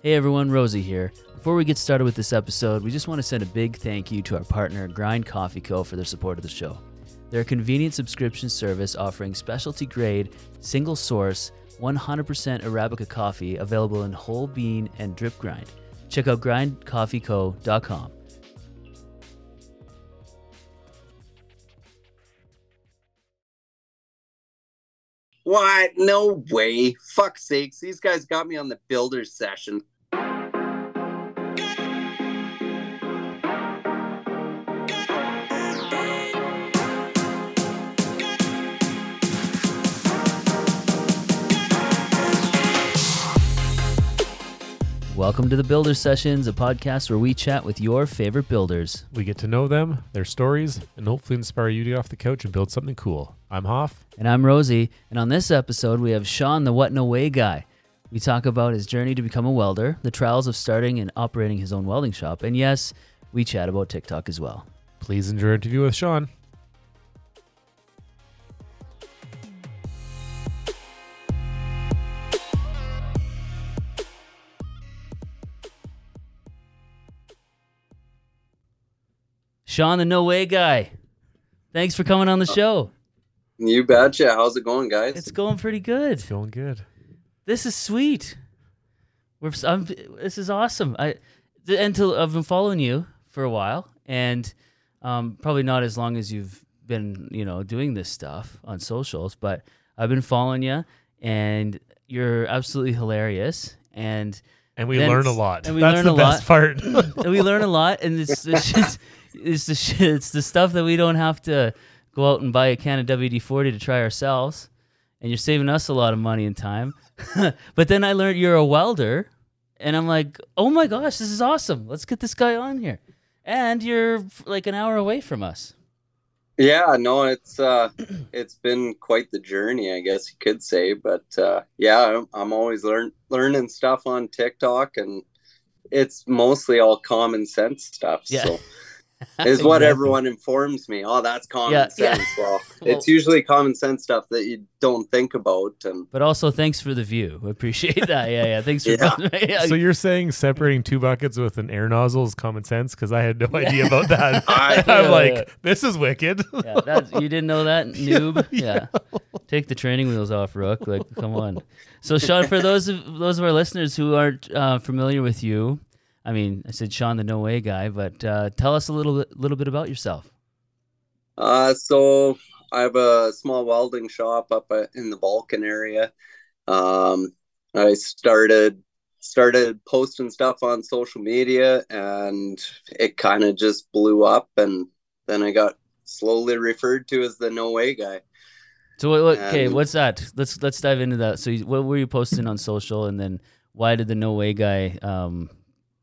Hey everyone, Rosie here. Before we get started with this episode, we just want to send a big thank you to our partner, Grind Coffee Co., for their support of the show. They're a convenient subscription service offering specialty grade, single source, 100% Arabica coffee available in whole bean and drip grind. Check out grindcoffeeco.com. What? No way. Fuck sakes. These guys got me on the builder's session. Welcome to the Builder Sessions, a podcast where we chat with your favorite builders. We get to know them, their stories, and hopefully inspire you to get off the couch and build something cool. I'm Hoff. And I'm Rosie. And on this episode, we have Shaun, the What No Way guy. We talk about his journey to become a welder, the trials of starting and operating his own welding shop, and yes, we chat about TikTok as well. Please enjoy our interview with Shaun. Shaun, the No Way guy. Thanks for coming on the show. You betcha. How's it going, guys? It's going pretty good. It's going good. This is sweet. We're, I'm, this is awesome. I until I've been following you for a while, and um, probably not as long as you've been, you know, doing this stuff on socials. But I've been following you, and you're absolutely hilarious. And And we learn a lot. and we That's learn the a best lot. part. and we learn a lot, and it's the shit, it's the shit, it's the stuff that we don't have to go out and buy a can of WD forty to try ourselves, and you're saving us a lot of money and time. but then I learned you're a welder, and I'm like, oh my gosh, this is awesome! Let's get this guy on here, and you're like an hour away from us. yeah, no, it's uh it's been quite the journey, I guess you could say. But uh yeah, I'm, I'm always learn learning stuff on TikTok and it's mostly all common sense stuff. Yeah. So is what Exactly. everyone informs me. Oh, that's common Yeah, yeah. sense. Well, it's usually common sense stuff that you don't think about and But also, thanks for the view. Appreciate that. Yeah, yeah. Thanks for. Yeah. yeah. so you're saying separating two buckets with an air nozzle is common sense? Because I had no idea about that. I- I'm Yeah, like, yeah. this is wicked. yeah, that you didn't know that, noob. Yeah. take the training wheels off, Rook. Like, come on. So, Shaun, for those of those of our listeners who aren't uh, familiar with you, I mean, I said Shaun, the No Way guy, but uh, tell us a little bit, little bit about yourself. Uh, so I have a small welding shop up uh, in the Vulcan area. Um, I started started posting stuff on social media, and it kind of just blew up. And then I got slowly referred to as the No Way guy. So, what, okay, what's that? Let's let's dive into that. So, what were you posting on social, and then why did the No Way guy um,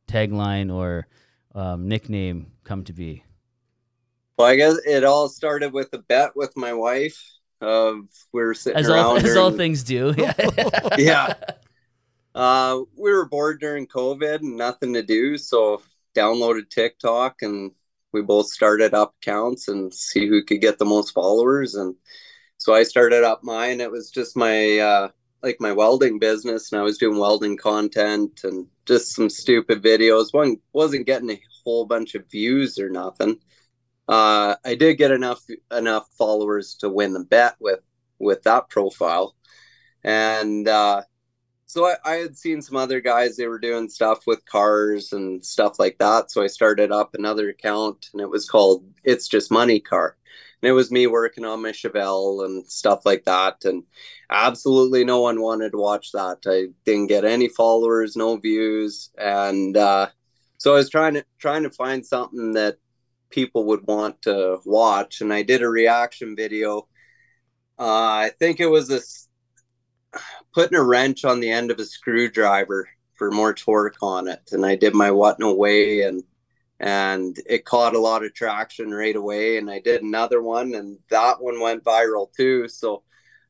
tagline or um, nickname come to be? Well, I guess it all started with a bet with my wife. Of we were sitting As around all, as all things do. Yeah. Uh, we were bored during COVID and nothing to do, so downloaded TikTok and we both started up accounts and see who could get the most followers. And so I started up mine. It was just my uh, like my welding business, and I was doing welding content and just some stupid videos. One wasn't getting a whole bunch of views or nothing. Uh, I did get enough enough followers to win the bet with with that profile, and uh, so I, I had seen some other guys they were doing stuff with cars and stuff like that so i started up another account and it was called it's just money car and it was me working on my chevelle and stuff like that and absolutely no one wanted to watch that. I didn't get any followers no views and uh, so i was trying to trying to find something that people would want to watch and i did a reaction video. Uh, i think it was this putting a wrench on the end of a screwdriver for more torque on it and i did my what no way and and it caught a lot of traction right away and i did another one and that one went viral too. So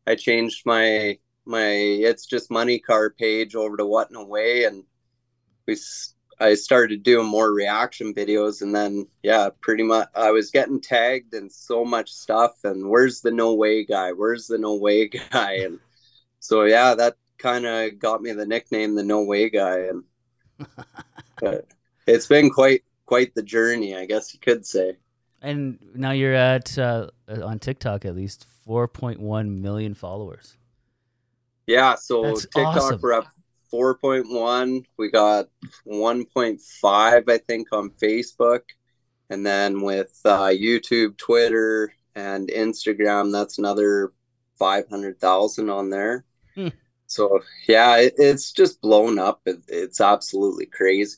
i changed my my it's just money car page over to what in a way and we i started doing more reaction videos and then yeah pretty much i was getting tagged in so much stuff and where's the no way guy? Where's the no way guy? And so yeah that kind of got me the nickname the no way guy and but it's been quite quite the journey, I guess you could say. And now you're at uh, on TikTok at least 4.1 million followers. Yeah, so That's TikTok awesome. we're up 4.1. We got 1.5, I think, on Facebook, and then with uh, YouTube, Twitter, and Instagram, that's another 500,000 on there. Hmm. So yeah, it, it's just blown up. It, it's absolutely crazy.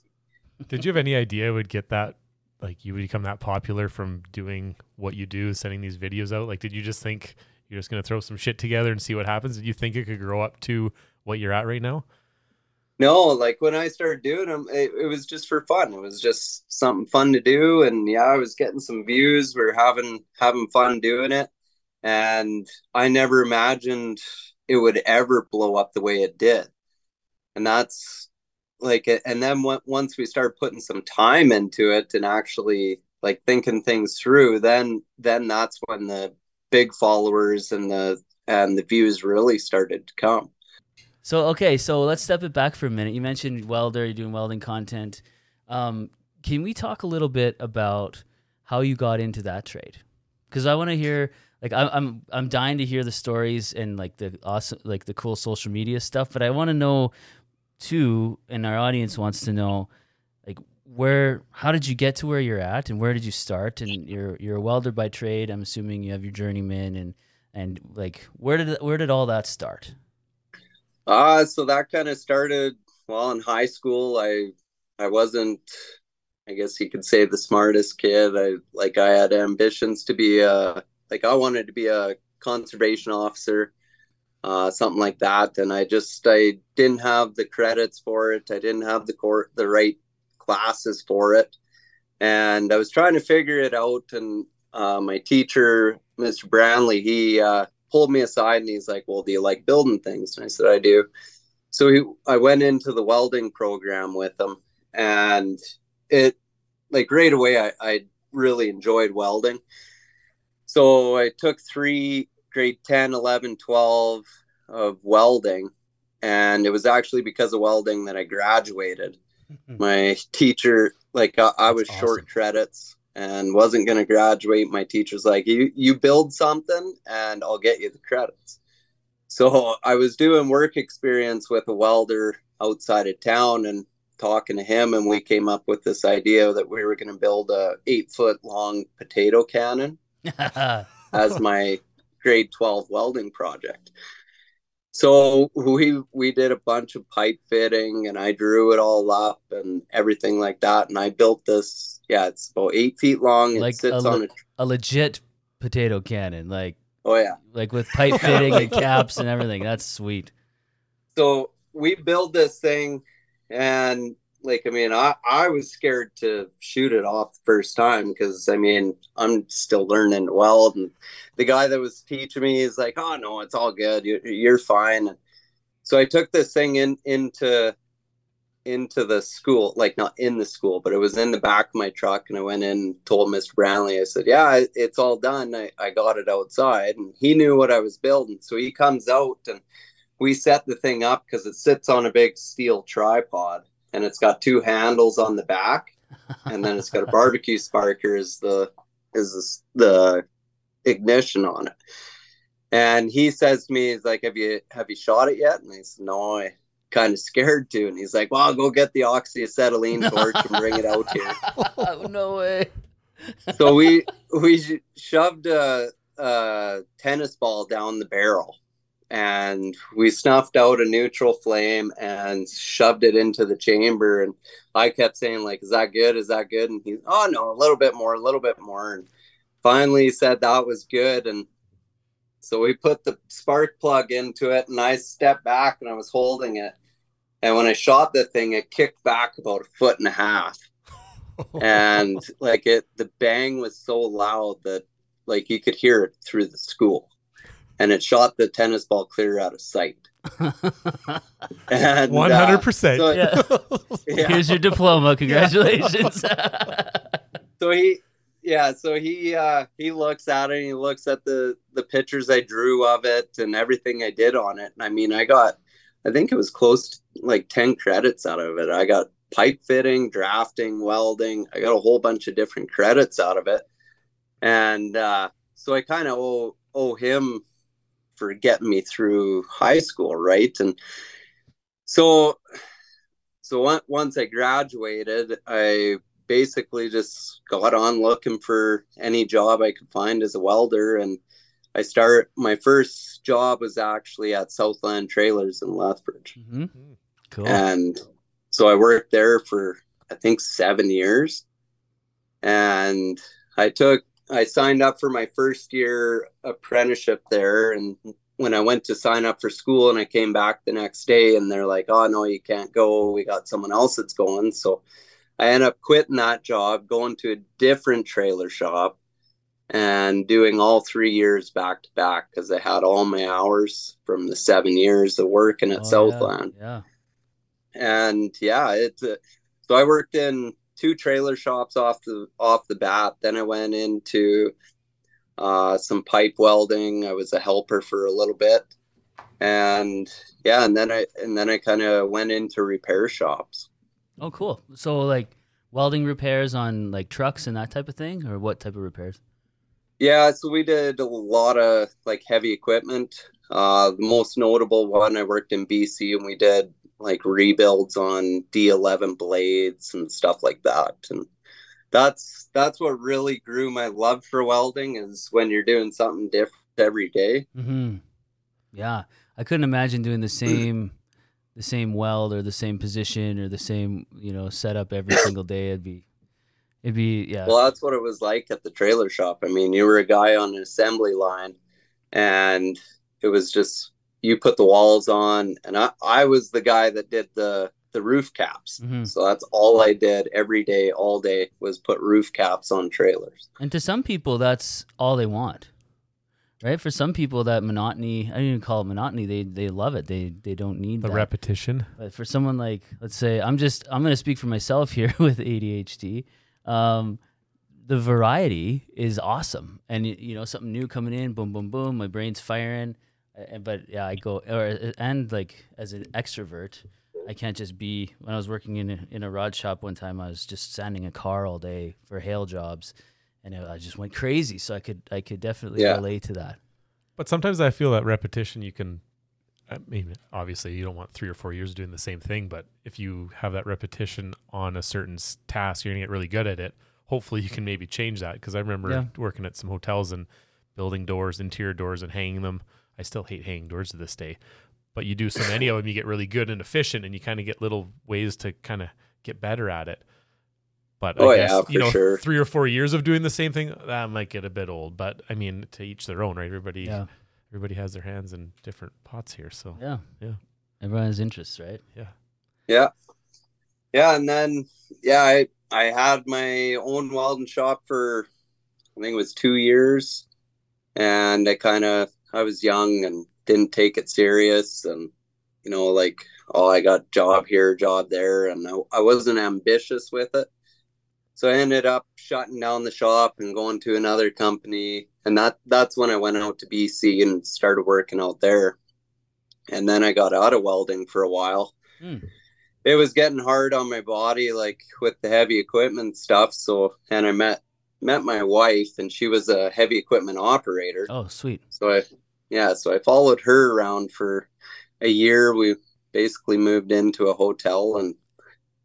Did you have any idea would get that like you would become that popular from doing what you do, sending these videos out? Like did you just think you're just gonna throw some shit together and see what happens? Did you think it could grow up to what you're at right now? No, like when I started doing them, it, it was just for fun. It was just something fun to do, and yeah, I was getting some views. We are having having fun doing it, and I never imagined it would ever blow up the way it did. And that's like, and then once we start putting some time into it and actually like thinking things through, then then that's when the big followers and the and the views really started to come. So okay, so let's step it back for a minute. You mentioned welder, you're doing welding content. Um, can we talk a little bit about how you got into that trade? Because I want to hear, like, I'm I'm I'm dying to hear the stories and like the awesome, like the cool social media stuff. But I want to know too, and our audience wants to know, like, where, how did you get to where you're at, and where did you start? And you're you're a welder by trade. I'm assuming you have your journeyman, and and like, where did where did all that start? Uh, so that kind of started well in high school. I I wasn't I guess you could say the smartest kid. I like I had ambitions to be a like I wanted to be a conservation officer, uh, something like that. And I just I didn't have the credits for it. I didn't have the court the right classes for it, and I was trying to figure it out. And uh, my teacher, Mr. Branley, he uh, pulled me aside and he's like, "Well, do you like building things?" And I said, "I do." So he, I went into the welding program with him, and it like right away I, I really enjoyed welding. So I took three grade 10, 11, 12 of welding, and it was actually because of welding that I graduated. Hmm. My teacher, like I, I was That's short credits and wasn't going to graduate. My teacher's like, "You you build something, and I'll get you the credits." So I was doing work experience with a welder outside of town and talking to him, and we came up with this idea that we were going to build a eight foot long potato cannon as my grade 12 welding project. So we we did a bunch of pipe fitting and I drew it all up and everything like that. And I built this, yeah, it's about eight feet long. It Like sits a on a a legit potato cannon, like oh yeah. like with pipe fitting and caps and everything. That's sweet. so we build this thing and like i mean i i was scared to shoot it off the first time because i mean i'm still learning to weld and the guy that was teaching me is like oh no it's all good. You're, you're fine. And so i took this thing in into into the school like not in the school but it was in the back of my truck. And i went in and told mr brownlee i said yeah it's all done. I, I got it outside. And he knew what i was building. So he comes out and we set the thing up because it sits on a big steel tripod and it's got two handles on the back and then it's got a barbecue sparker as the is the ignition on it. And he says to me he's like have you have you shot it yet? And i said no i kind of scared to. And he's like well I'll go get the oxyacetylene torch and bring it out here. Oh, no way. so we we shoved a, a tennis ball down the barrel and we snuffed out a neutral flame and shoved it into the chamber. And i kept saying like is that good? Is that good? And he's oh no a little bit more a little bit more. And finally he said that was good. And so we put the spark plug into it and i stepped back and i was holding it. And when i shot the thing it kicked back about a foot and a half. And like it the bang was so loud that like you could hear it through the school and it shot the tennis ball clear out of sight and uh, hundred percent. so- Yeah. yeah. Here's your diploma. Congratulations. so he yeah so he uh he looks at it and he looks at the the pictures i drew of it and everything i did on it and i mean i got i think it was close to like 10 credits out of it i got pipe fitting, drafting, welding. I got a whole bunch of different credits out of it. And uh, so I kind of owe, owe him for getting me through high school, right? And so, so once I graduated, I basically just got on looking for any job I could find as a welder. And I start my first job was actually at Southland Trailers in Lethbridge. Mm-hmm. Cool. And so I worked there for I think seven years. And I took I signed up for my first year apprenticeship there and when I went to sign up for school and I came back the next day and they're like, "Oh no, you can't go. We got someone else that's going." So I ended up quitting that job, going to a different trailer shop and doing all 3 years back to back cuz I had all my hours from the 7 years of working at Oh, Southland Yeah. and yeah, it's uh, so I worked in two trailer shops off the off the bat. Then I went into uh, some pipe welding. I was a helper for a little bit, and yeah, and then I and then I kind of went into repair shops. Oh, cool. So like welding repairs on like trucks and that type of thing, or what type of repairs? Yeah, so we did a lot of like heavy equipment. Uh, the most notable one I worked in BC, and we did like rebuilds on D11 blades and stuff like that. And that's that's what really grew my love for welding is when you're doing something different every day. Mm-hmm. Yeah, I couldn't imagine doing the same, the same weld or the same position or the same you know setup every single day. It'd be, it'd be yeah. Well, that's what it was like at the trailer shop. I mean, you were a guy on an assembly line, and it was just you put the walls on, and I I was the guy that did the the roof caps. Mhm. So that's all I did every day, all day was put roof caps on trailers. And to some people, that's all they want, right? For some people, that monotony, I don't even call it monotony. They they love it. They they don't need The that. repetition. But for someone like, let's say, I'm just I'm gonna speak for myself here with ADHD. Um, the variety is awesome, and you know something new coming in, boom, boom, boom. My brain's firing. Uh, But yeah, I go or and like as an extrovert, I can't just be. When I was working in a, in a rod shop one time, I was just sanding a car all day for hail jobs, and it, I just went crazy. So I could I could definitely Yeah. relate to that. But sometimes I feel that repetition you can I mean obviously you don't want 3 or 4 years doing the same thing, but if you have that repetition on a certain task, you're going to get really good at it. Hopefully you can maybe change that because I remember Yeah. working at some hotels and building doors, interior doors and hanging them. I still hate hanging doors to this day. But you do so many of them, you get really good and efficient and you kind of get little ways to kind of get better at it. But Oh, I yeah, you know, sure. three or four years of doing the same thing, that might get a bit old. But I mean, to each their own, right? Everybody Yeah, everybody has their hands in different pots here. So yeah, Yeah. Everyone has interests, right? Yeah, yeah. Yeah, and then yeah, I I had my own welding shop for I think it was 2 years and I kind of I was young and didn't take it serious and you know like oh I got job here, job there and I, I wasn't ambitious with it. So I ended up shutting down the shop and going to another company and that that's when I went out to BC and started working out there. And then I got out of welding for a while Hmm. it was getting hard on my body like with the heavy equipment stuff so and i met met my wife and she was a heavy equipment operator. Oh, sweet. so i yeah so i followed her around for a year. We basically moved into a hotel and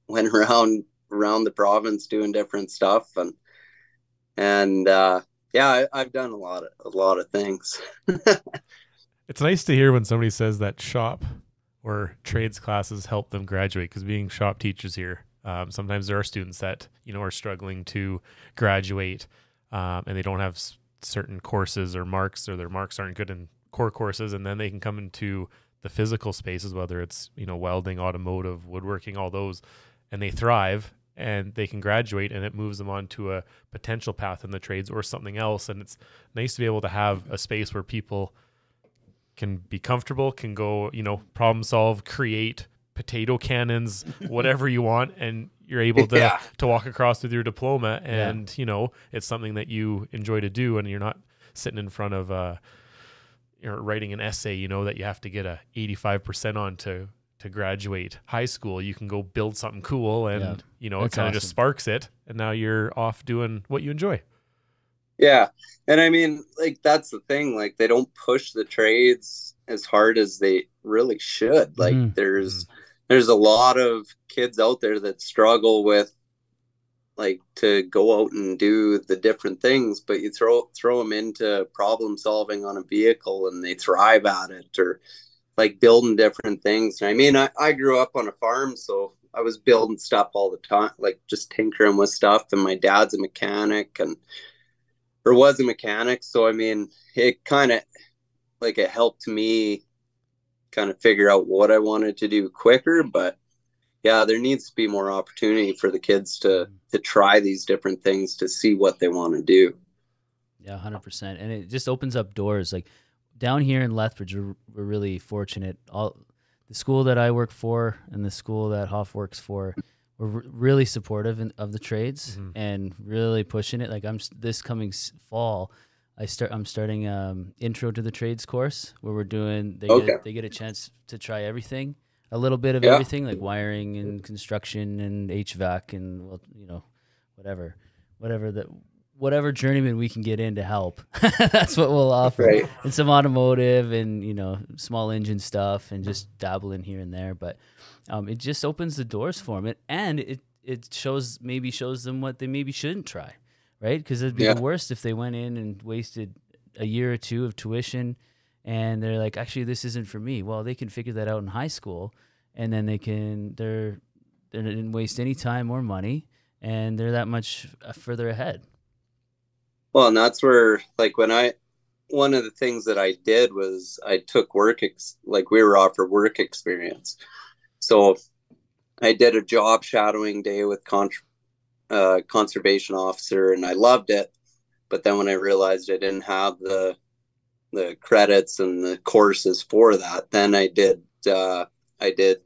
went around around the province doing different stuff. And and uh yeah I, i've done a lot of a lot of things. It's nice to hear when somebody says that shop or trades classes help them graduate because being shop teachers here, um, sometimes there are students that you know are struggling to graduate um, and they don't have s- certain courses or marks or their marks aren't good in core courses and then they can come into the physical spaces whether it's you know welding automotive woodworking all those and they thrive and they can graduate and it moves them on to a potential path in the trades or something else and it's nice to be able to have a space where people can be comfortable, can go, you know, problem solve, create potato cannons, whatever you want, and you're able to Yeah. to walk across with your diploma, and you know, it's something that you enjoy to do, and you're not sitting in front of uh, you're writing an essay, you know, that you have to get a 85% on to to graduate high school, you can go build something cool, and Yeah. you know it kind of just sparks it, and now you're off doing what you enjoy. Yeah. And I mean, like, that's the thing. Like, they don't push the trades as hard as they really should. Like, Mhm. there's, there's a lot of kids out there that struggle with, like, to go out and do the different things, but you throw, throw them into problem solving on a vehicle and they thrive at it or like building different things. I mean, I, I grew up on a farm, so I was building stuff all the time, like just tinkering with stuff. And my dad's a mechanic and, or was a mechanic. So I mean, it kind of like it helped me kind of figure out what I wanted to do quicker. But yeah, there needs to be more opportunity for the kids to to try these different things to see what they want to do. Yeah, hundred percent, and it just opens up doors. Like down here in Lethbridge, we're, we're really fortunate. All the school that I work for and the school that Hoff works for, we're really supportive in, of the trades Mhm. and really pushing it. Like I'm this coming fall, I start. I'm starting um, intro to the trades course where we're doing. They Okay. get they get a chance to try everything, a little bit of Yeah. everything, like wiring and construction and HVAC and well, you know, whatever, whatever that whatever journeyman we can get in to help. That's what we'll offer. Right. And some automotive and you know small engine stuff and just dabble in here and there. But um, it just opens the doors for them, and it it shows maybe shows them what they maybe shouldn't try, right? Because it'd be Yeah. the worst if they went in and wasted a year or two of tuition, and they're like, actually, this isn't for me. Well, they can figure that out in high school, and then they can they're they didn't waste any time or money, and they're that much uh, further ahead. Well, and that's where like when I one of the things that I did was I took work ex- like we were offered work experience. So I did a job shadowing day with conservation officer and I loved it. But then when I realized I didn't have the the credits and the courses for that, then I did uh, I did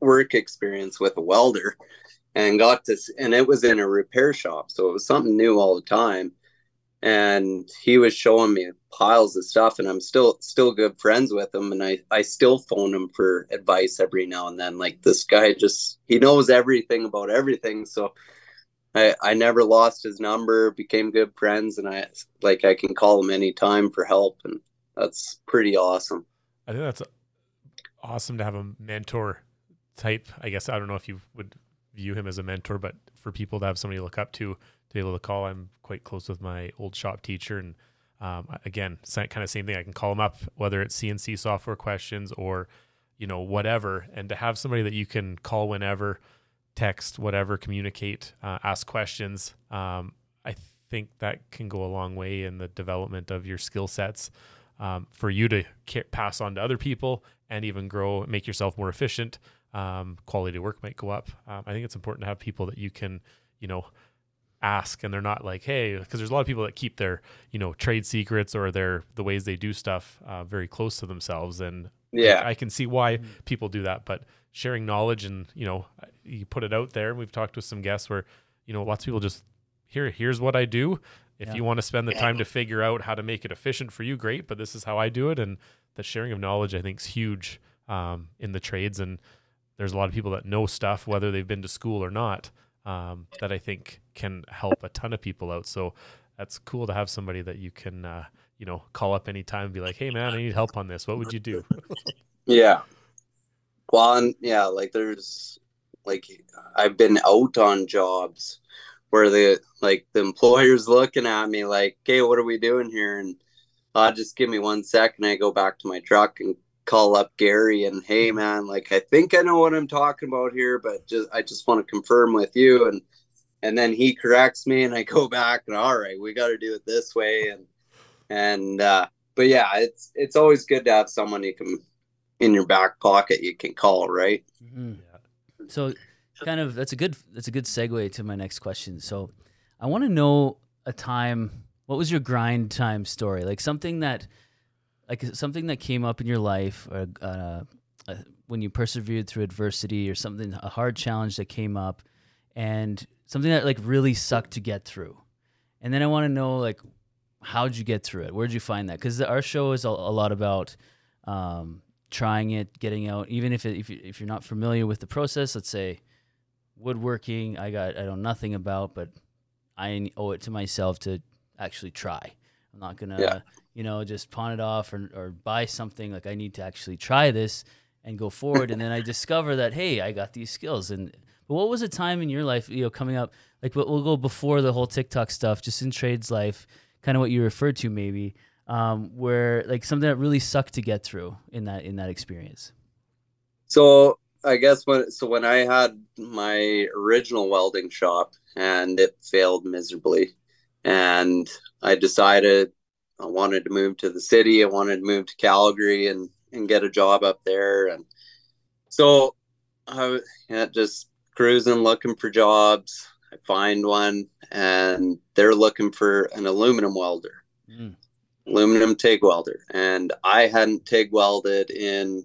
work experience with a welder and got to and it was in a repair shop, so it was something new all the time and he was showing me piles of stuff and i'm still still good friends with him and i i still phone him for advice every now and then like this guy just he knows everything about everything so i i never lost his number became good friends and i like i can call him anytime for help and that's pretty awesome I think that's awesome to have a mentor type. I guess I don't know if you would view him as a mentor, but for people to have somebody to look up to, to be able to call. I'm quite close with my old shop teacher, and um, again, kind of same thing. I can call him up, whether it's CNC software questions or you know whatever, and to have somebody that you can call whenever, text, whatever, communicate, uh, ask questions. Um, I think that can go a long way in the development of your skill sets um, for you to ca- pass on to other people and even grow, make yourself more efficient. Um, quality of work might go up. Um, I think it's important to have people that you can, you know, ask and they're not like, hey, because there's a lot of people that keep their, you know, trade secrets or their the ways they do stuff uh, very close to themselves. And yeah I can see why people do that, but sharing knowledge and you know you put it out there. And we've talked with some guests where you know lots of people just here here's what I do. If Yeah. you want to spend the time to figure out how to make it efficient for you, great. But this is how I do it, and the sharing of knowledge I think is huge um, in the trades. And there's a lot of people that know stuff whether they've been to school or not um, that I think can help a ton of people out. So that's cool to have somebody that you can uh, you know call up anytime and be like, hey man, I need help on this. What would you do? Yeah. Well, and yeah, like there's like I've been out on jobs where the like the employer's looking at me like, "Okay, what are we doing here?" And uh, just give me one second. I go back to my truck and call up Gary and, "Hey, man, like I think I know what I'm talking about here, but just I just want to confirm with you." And and then he corrects me, and I go back and, "All right, we got to do it this way." And and uh, but yeah, it's it's always good to have someone you can in your back pocket you can call, right? Mhm. So, kind of that's a good that's a good segue to my next question. So, I want to know a time. What was your grind time story? Like something that, like something that came up in your life, or uh, uh, when you persevered through adversity, or something a hard challenge that came up, and something that like really sucked to get through. And then I want to know like how'd you get through it? Where'd you find that? Because our show is a, a lot about um, trying it, getting out, even if it, if you, if you're not familiar with the process, let's say woodworking, I got I know nothing about, but I owe it to myself to actually try. I'm not gonna Yeah. you know just pawn it off or or buy something like I need to actually try this and go forward. and then I discover that hey, I got these skills. And but what was a time in your life, you know, coming up like we'll we'll go before the whole TikTok stuff, just in trades life, kind of what you referred to maybe, um, where like something that really sucked to get through in that in that experience. So I guess when so when I had my original welding shop and it failed miserably, and I decided I wanted to move to the city. I wanted to move to Calgary and and get a job up there, and so I was yeah, just cruising looking for jobs. I find one, and they're looking for an aluminum welder Mm. Aluminum TIG welder. And I hadn't TIG welded in,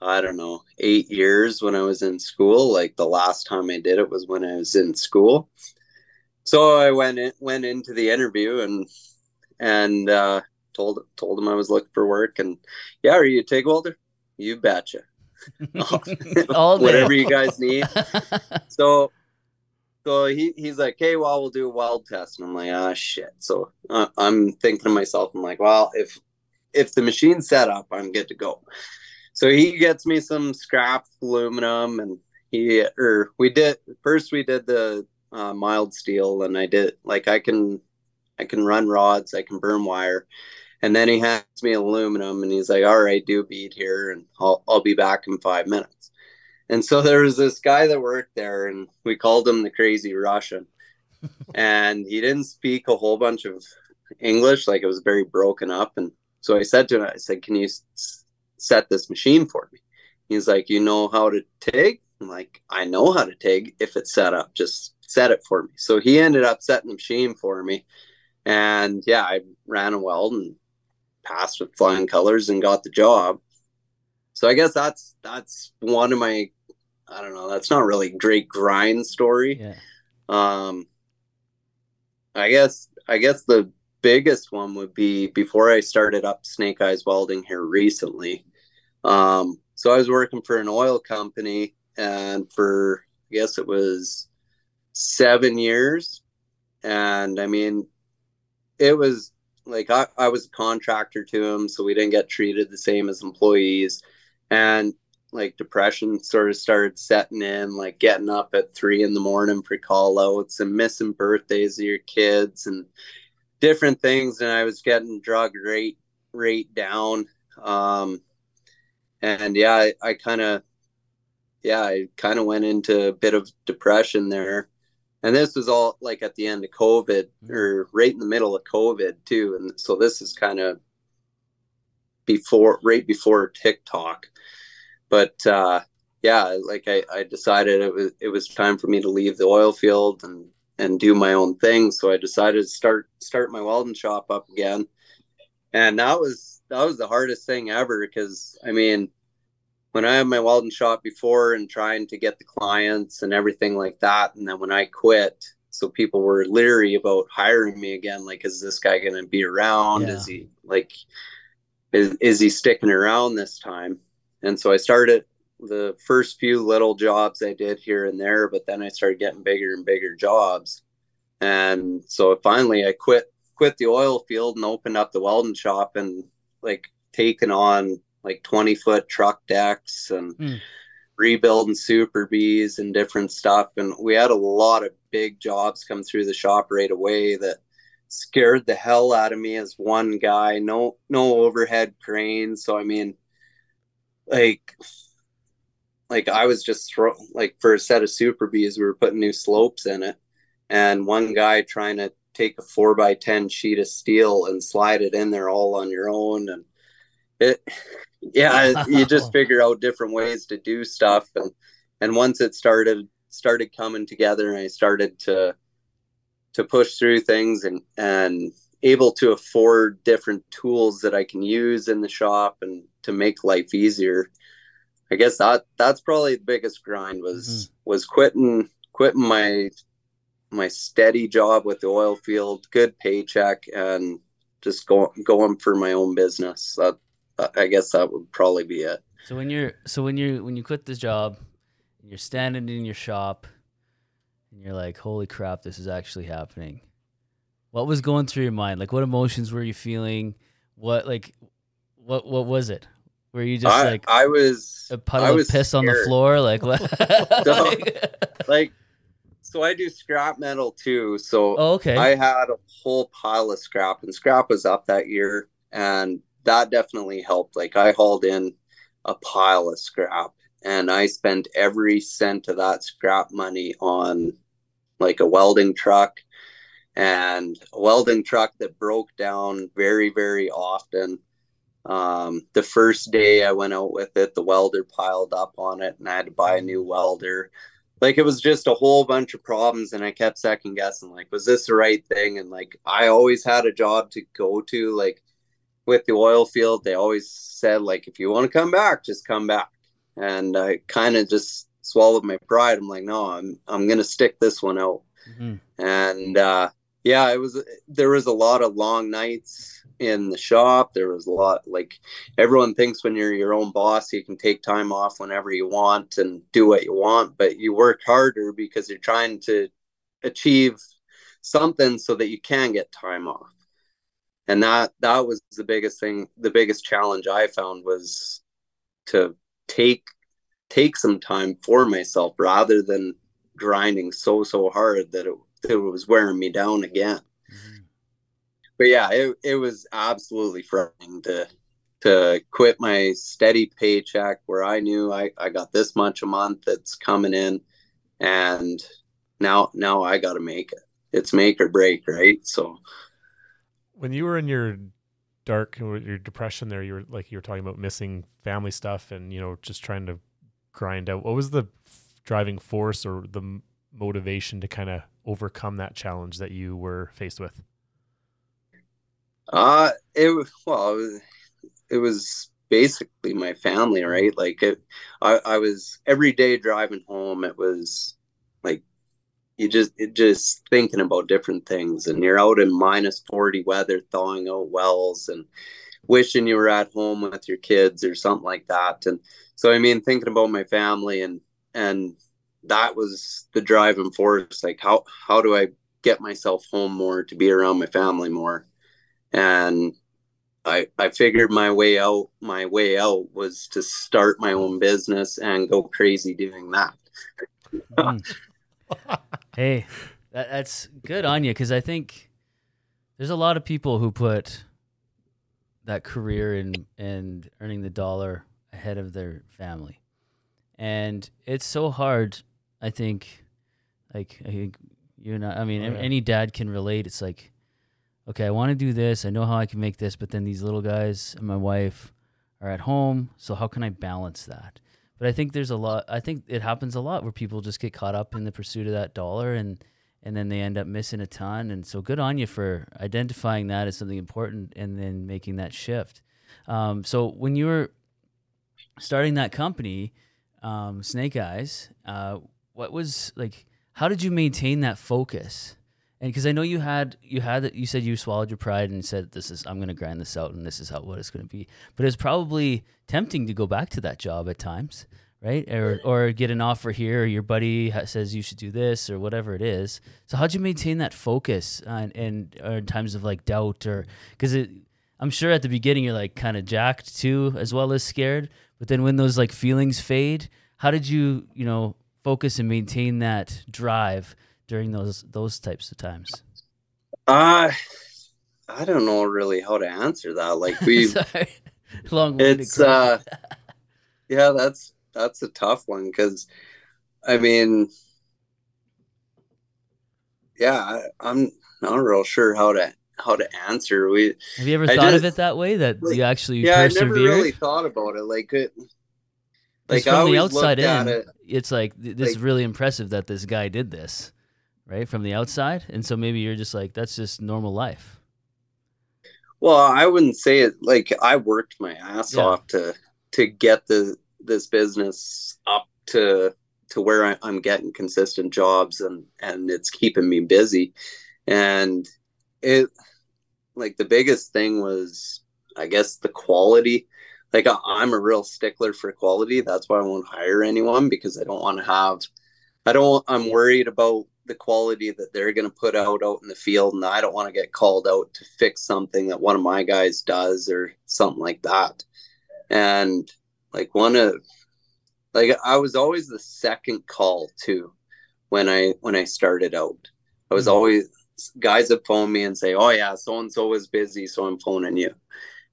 I don't know, eight years when I was in school. Like the last time I did it was when I was in school. So I went in, went into the interview and and uh, told told him I was looking for work. And yeah, are you a TIG welder? You betcha. All. Whatever you guys need. So, so he, he's like, "Hey, well, we'll do a weld test," and I'm like, "Ah, shit." So uh, I'm thinking to myself, I'm like, "Well, if if the machine's set up, I'm good to go." So he gets me some scrap aluminum, and he or we did first we did the uh, mild steel, and I did like I can I can run rods, I can burn wire. And then he hands me aluminum and he's like, All right, do a bead here and I'll I'll be back in five minutes. And so there was this guy that worked there, and we called him the crazy Russian. and he didn't speak a whole bunch of English, like it was very broken up. And so I said to him, I said, Can you s- set this machine for me? He's like, You know how to TIG? I'm like, I know how to TIG if it's set up, just set it for me. So he ended up setting the machine for me. And yeah, I ran a weld and passed with flying colors and got the job. So I guess that's that's one of my I don't know, that's not really great grind story. yeah. Um I guess I guess the biggest one would be before I started up Snake Eyes Welding here recently. Um so I was working for an oil company and for I guess it was 7 years and I mean it was like I, I was a contractor to him so we didn't get treated the same as employees and like depression sort of started setting in like getting up at three in the morning for call outs and missing birthdays of your kids and different things and i was getting drug rate rate down. Um and yeah i, I kind of yeah i kind of went into a bit of depression there. And this was all like at the end of covid or right in the middle of covid too and so this is kind of before right before tiktok but uh yeah like I, I decided it was it was time for me to leave the oil field and and do my own thing. So i decided to start start my welding shop up again. And that was that was the hardest thing ever because i mean when i had my welding shop before and trying to get the clients and everything like that and then when i quit so people were leery about hiring me again like is this guy going to be around? Yeah. is he like is, is he sticking around this time and so i started the first few little jobs i did here and there but then i started getting bigger and bigger jobs. And so finally i quit quit the oil field and opened up the welding shop and like taking on like 20 foot truck decks and Hmm. rebuilding super bees and different stuff. And we had a lot of big jobs come through the shop right away that scared the hell out of me as one guy. No no overhead cranes so i mean like like i was just throw like for a set of super bees we were putting new slopes in it. And one guy trying to take a four by ten sheet of steel and slide it in there all on your own and it yeah you just figure out different ways to do stuff. And and once it started started coming together and i started to to push through things and and able to afford different tools that i can use in the shop and to make life easier i guess that that's probably the biggest grind was mm-hmm. was quitting quitting my my steady job with the oil field good paycheck and just going going for my own business that I guess that would probably be it. So when you're so when you when you quit the job, you're standing in your shop, and you're like, "Holy crap, this is actually happening." What was going through your mind? Like, what emotions were you feeling? What like, what what was it? Were you just I, like I was a I puddle of was piss on the floor? Like what? No. like so I do scrap metal too. So oh, okay. I had a whole pile of scrap, and scrap was up that year, and that definitely helped. Like I hauled in a pile of scrap, and I spent every cent of that scrap money on like a welding truck, and a welding truck that broke down very, very often. Um, the first day I went out with it, the welder piled up on it, and I had to buy a new welder. Like it was just a whole bunch of problems and i kept second guessing like was this the right thing? And like i always had a job to go to like with the oil field. They always said like if you want to come back just come back. And i kind of just swallowed my pride. I'm like no i'm i'm gonna stick this one out. Mhm. and uh yeah it was there was a lot of long nights in the shop. There was a lot like everyone thinks when you're your own boss you can take time off whenever you want and do what you want but you work harder because you're trying to achieve something so that you can get time off. And that that was the biggest thing the biggest challenge i found was to take take some time for myself rather than grinding so so hard that it, it was wearing me down again Mhm. but yeah, it, it was absolutely frightening to to quit my steady paycheck where I knew I, I got this much a month that's coming in and now now I gotta make it. It's make or break, right? So when you were in your dark your depression there you were like you were talking about missing family stuff and you know just trying to grind out what was the driving force or the motivation to kind of overcome that challenge that you were faced with uh it was well it was, it was basically my family, right? Like it I, I was every day driving home it was like you just it just thinking about different things and you're out in minus 40 weather thawing out wells and wishing you were at home with your kids or something like that and so i mean thinking about my family and and that was the driving force like how how do i get myself home more to be around my family more and i i figured my way out my way out was to start my own business and go crazy doing that Mhm. hey, that, that's good on you because I think there's a lot of people who put that career and and earning the dollar ahead of their family, and it's so hard. I think, like I think you and I, I mean, Oh, yeah. any dad can relate. It's like, okay, I want to do this. I know how I can make this, but then these little guys and my wife are at home. So how can I balance that? But I think there's a lot. I think it happens a lot where people just get caught up in the pursuit of that dollar, and and then they end up missing a ton. And so good on you for identifying that as something important, and then making that shift. Um, so when you were starting that company, um, Snake Eyes, uh, what was like? How did you maintain that focus? And because I know you had you had that you said you swallowed your pride and said this is I'm going to grind this out and this is how what it's going to be. But it's probably tempting to go back to that job at times, right? Or or get an offer here, or your buddy ha- says you should do this or whatever it is. So how'd you maintain that focus uh, and or in times of like doubt or because it I'm sure at the beginning you're like kind of jacked too as well as scared. But then when those like feelings fade, how did you you know focus and maintain that drive during those those types of times? Uh I don't know really how to answer that. Like we. Long-winded it's uh yeah, that's that's a tough one cuz I mean yeah, I, I'm not real sure how to how to answer. We Have you ever I thought of it that way? That like, you actually yeah, I never really thought about it like it like from the outside in, it it's like th- this is really impressive that this guy did this, right? From the outside, and so maybe you're just like, that's just normal life. Well, I wouldn't say it like I worked my ass Yeah. off to to get the this business up to to where I, I'm getting consistent jobs and and it's keeping me busy. And it like the biggest thing was I guess the quality. Like I'm a real stickler for quality. That's why I won't hire anyone because I don't want to have I don't I'm worried about the quality that they're going to put out out in the field and I don't want to get called out to fix something that one of my guys does or something like that. And like one of like I was always the second call too when I when I started out. I was Mhm. always guys would phone me and say, "Oh yeah, so and so is busy, so I'm phoning you."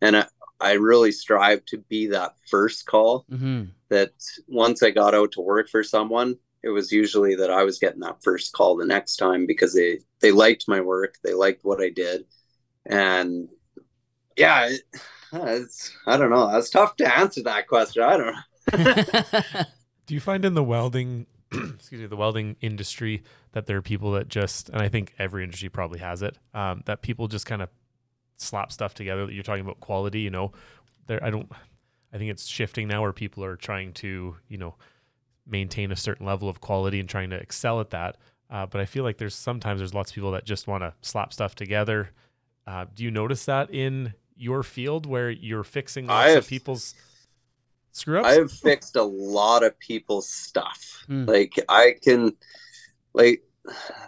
And I, I really strive to be that first call. Mm-hmm. That once I got out to work for someone, it was usually that I was getting that first call the next time because they they liked my work, they liked what I did, and yeah, it, it's I don't know. That's tough to answer that question. I don't know. Do you find in the welding, excuse me, the welding industry that there are people that just, and I think every industry probably has it, um, that people just kind of slap stuff together. That you're talking about quality, you know, there. I don't. I think it's shifting now where people are trying to, you know, maintain a certain level of quality and trying to excel at that. Uh, but I feel like there's sometimes there's lots of people that just want to slap stuff together. Uh, do you notice that in your field where you're fixing I lots of have- people's screw ups? I have fixed a lot of people's stuff. Hmm. Like I can, like,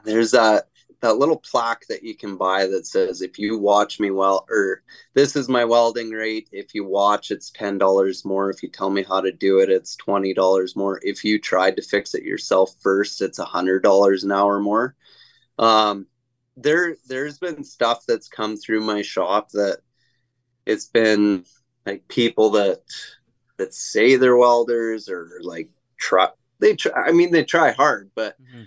there's that that little plaque that you can buy that says if you watch me well or this is my welding rate. If you watch it's ten dollars more. If you tell me how to do it it's twenty dollars more. If you tried to fix it yourself first it's a hundred dollars an hour more. Um there there's been stuff that's come through my shop that it's been like people that that say they're welders or like try they try i mean they try hard but Mhm.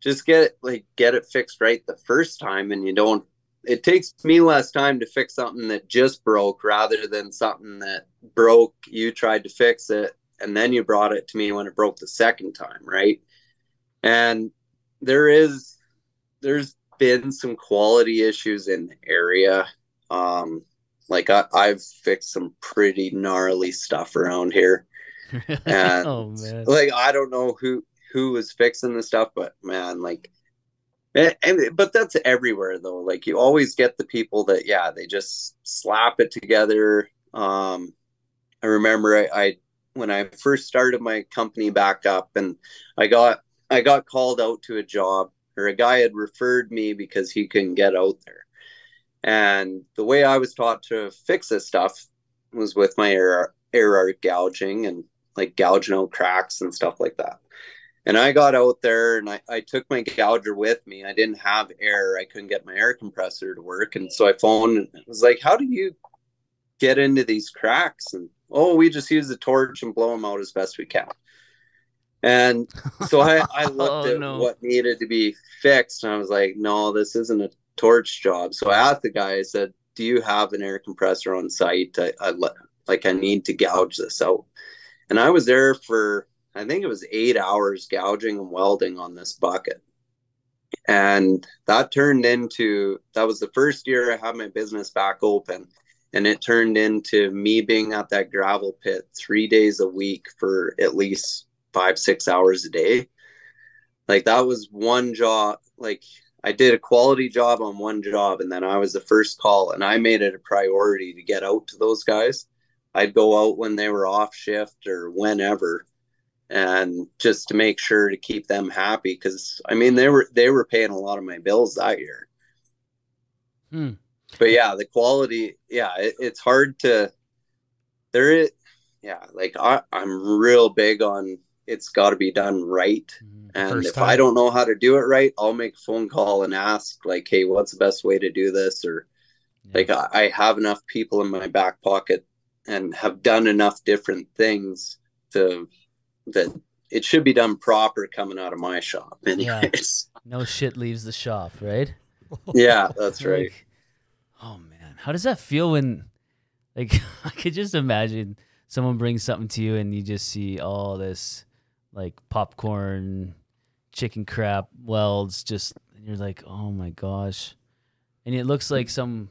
Just get it like get it fixed right the first time and you don't it takes me less time to fix something that just broke rather than something that broke you tried to fix it and then you brought it to me when it broke the second time right? And there is there's been some quality issues in the area. Um like I, i've fixed some pretty gnarly stuff around here. And, oh man. like I don't know who who was fixing the stuff, but man, like, and, and but that's everywhere though. Like you always get the people that yeah, they just slap it together. Um, I remember I, I when I first started my company back up, and I got I got called out to a job, or a guy had referred me because he couldn't get out there. And the way I was taught to fix this stuff was with my air air gouging and like gouging out cracks and stuff like that. And I got out there and I, I took my gouger with me. I didn't have air. I couldn't get my air compressor to work. And so I phoned and was like, How do you get into these cracks? And oh, we just use the torch and blow them out as best we can. And so I, I looked Oh, at no. what needed to be fixed and I was like, No, this isn't a torch job. So I asked the guy, I said, Do you have an air compressor on site? I, I like I need to gouge this out. And I was there for I think it was eight hours gouging and welding on this bucket. And that turned into that was the first year I had my business back open. And it turned into me being at that gravel pit three days a week for at least five, six hours a day. Like that was one job. Like I did a quality job on one job, and then I was the first call, and I made it a priority to get out to those guys. I'd go out when they were off shift or whenever, and just to make sure to keep them happy because I mean they were they were paying a lot of my bills that year. Hmm. But yeah, the quality, yeah, it, it's hard to. There is, yeah, like I, I'm real big on it's got to be done right. Mhm. And First if time. I don't know how to do it right, I'll make a phone call and ask, like, hey, what's the best way to do this? Or Yeah. like I, I have enough people in my back pocket and have done enough different things to that it should be done proper coming out of my shop. Yeah. Anyways. no shit leaves the shop, right? Yeah, that's right. Like, oh man, how does that feel when, like, I could just imagine someone brings something to you and you just see all this, like popcorn, chicken crap welds, just and you're like, oh my gosh, and it looks like some,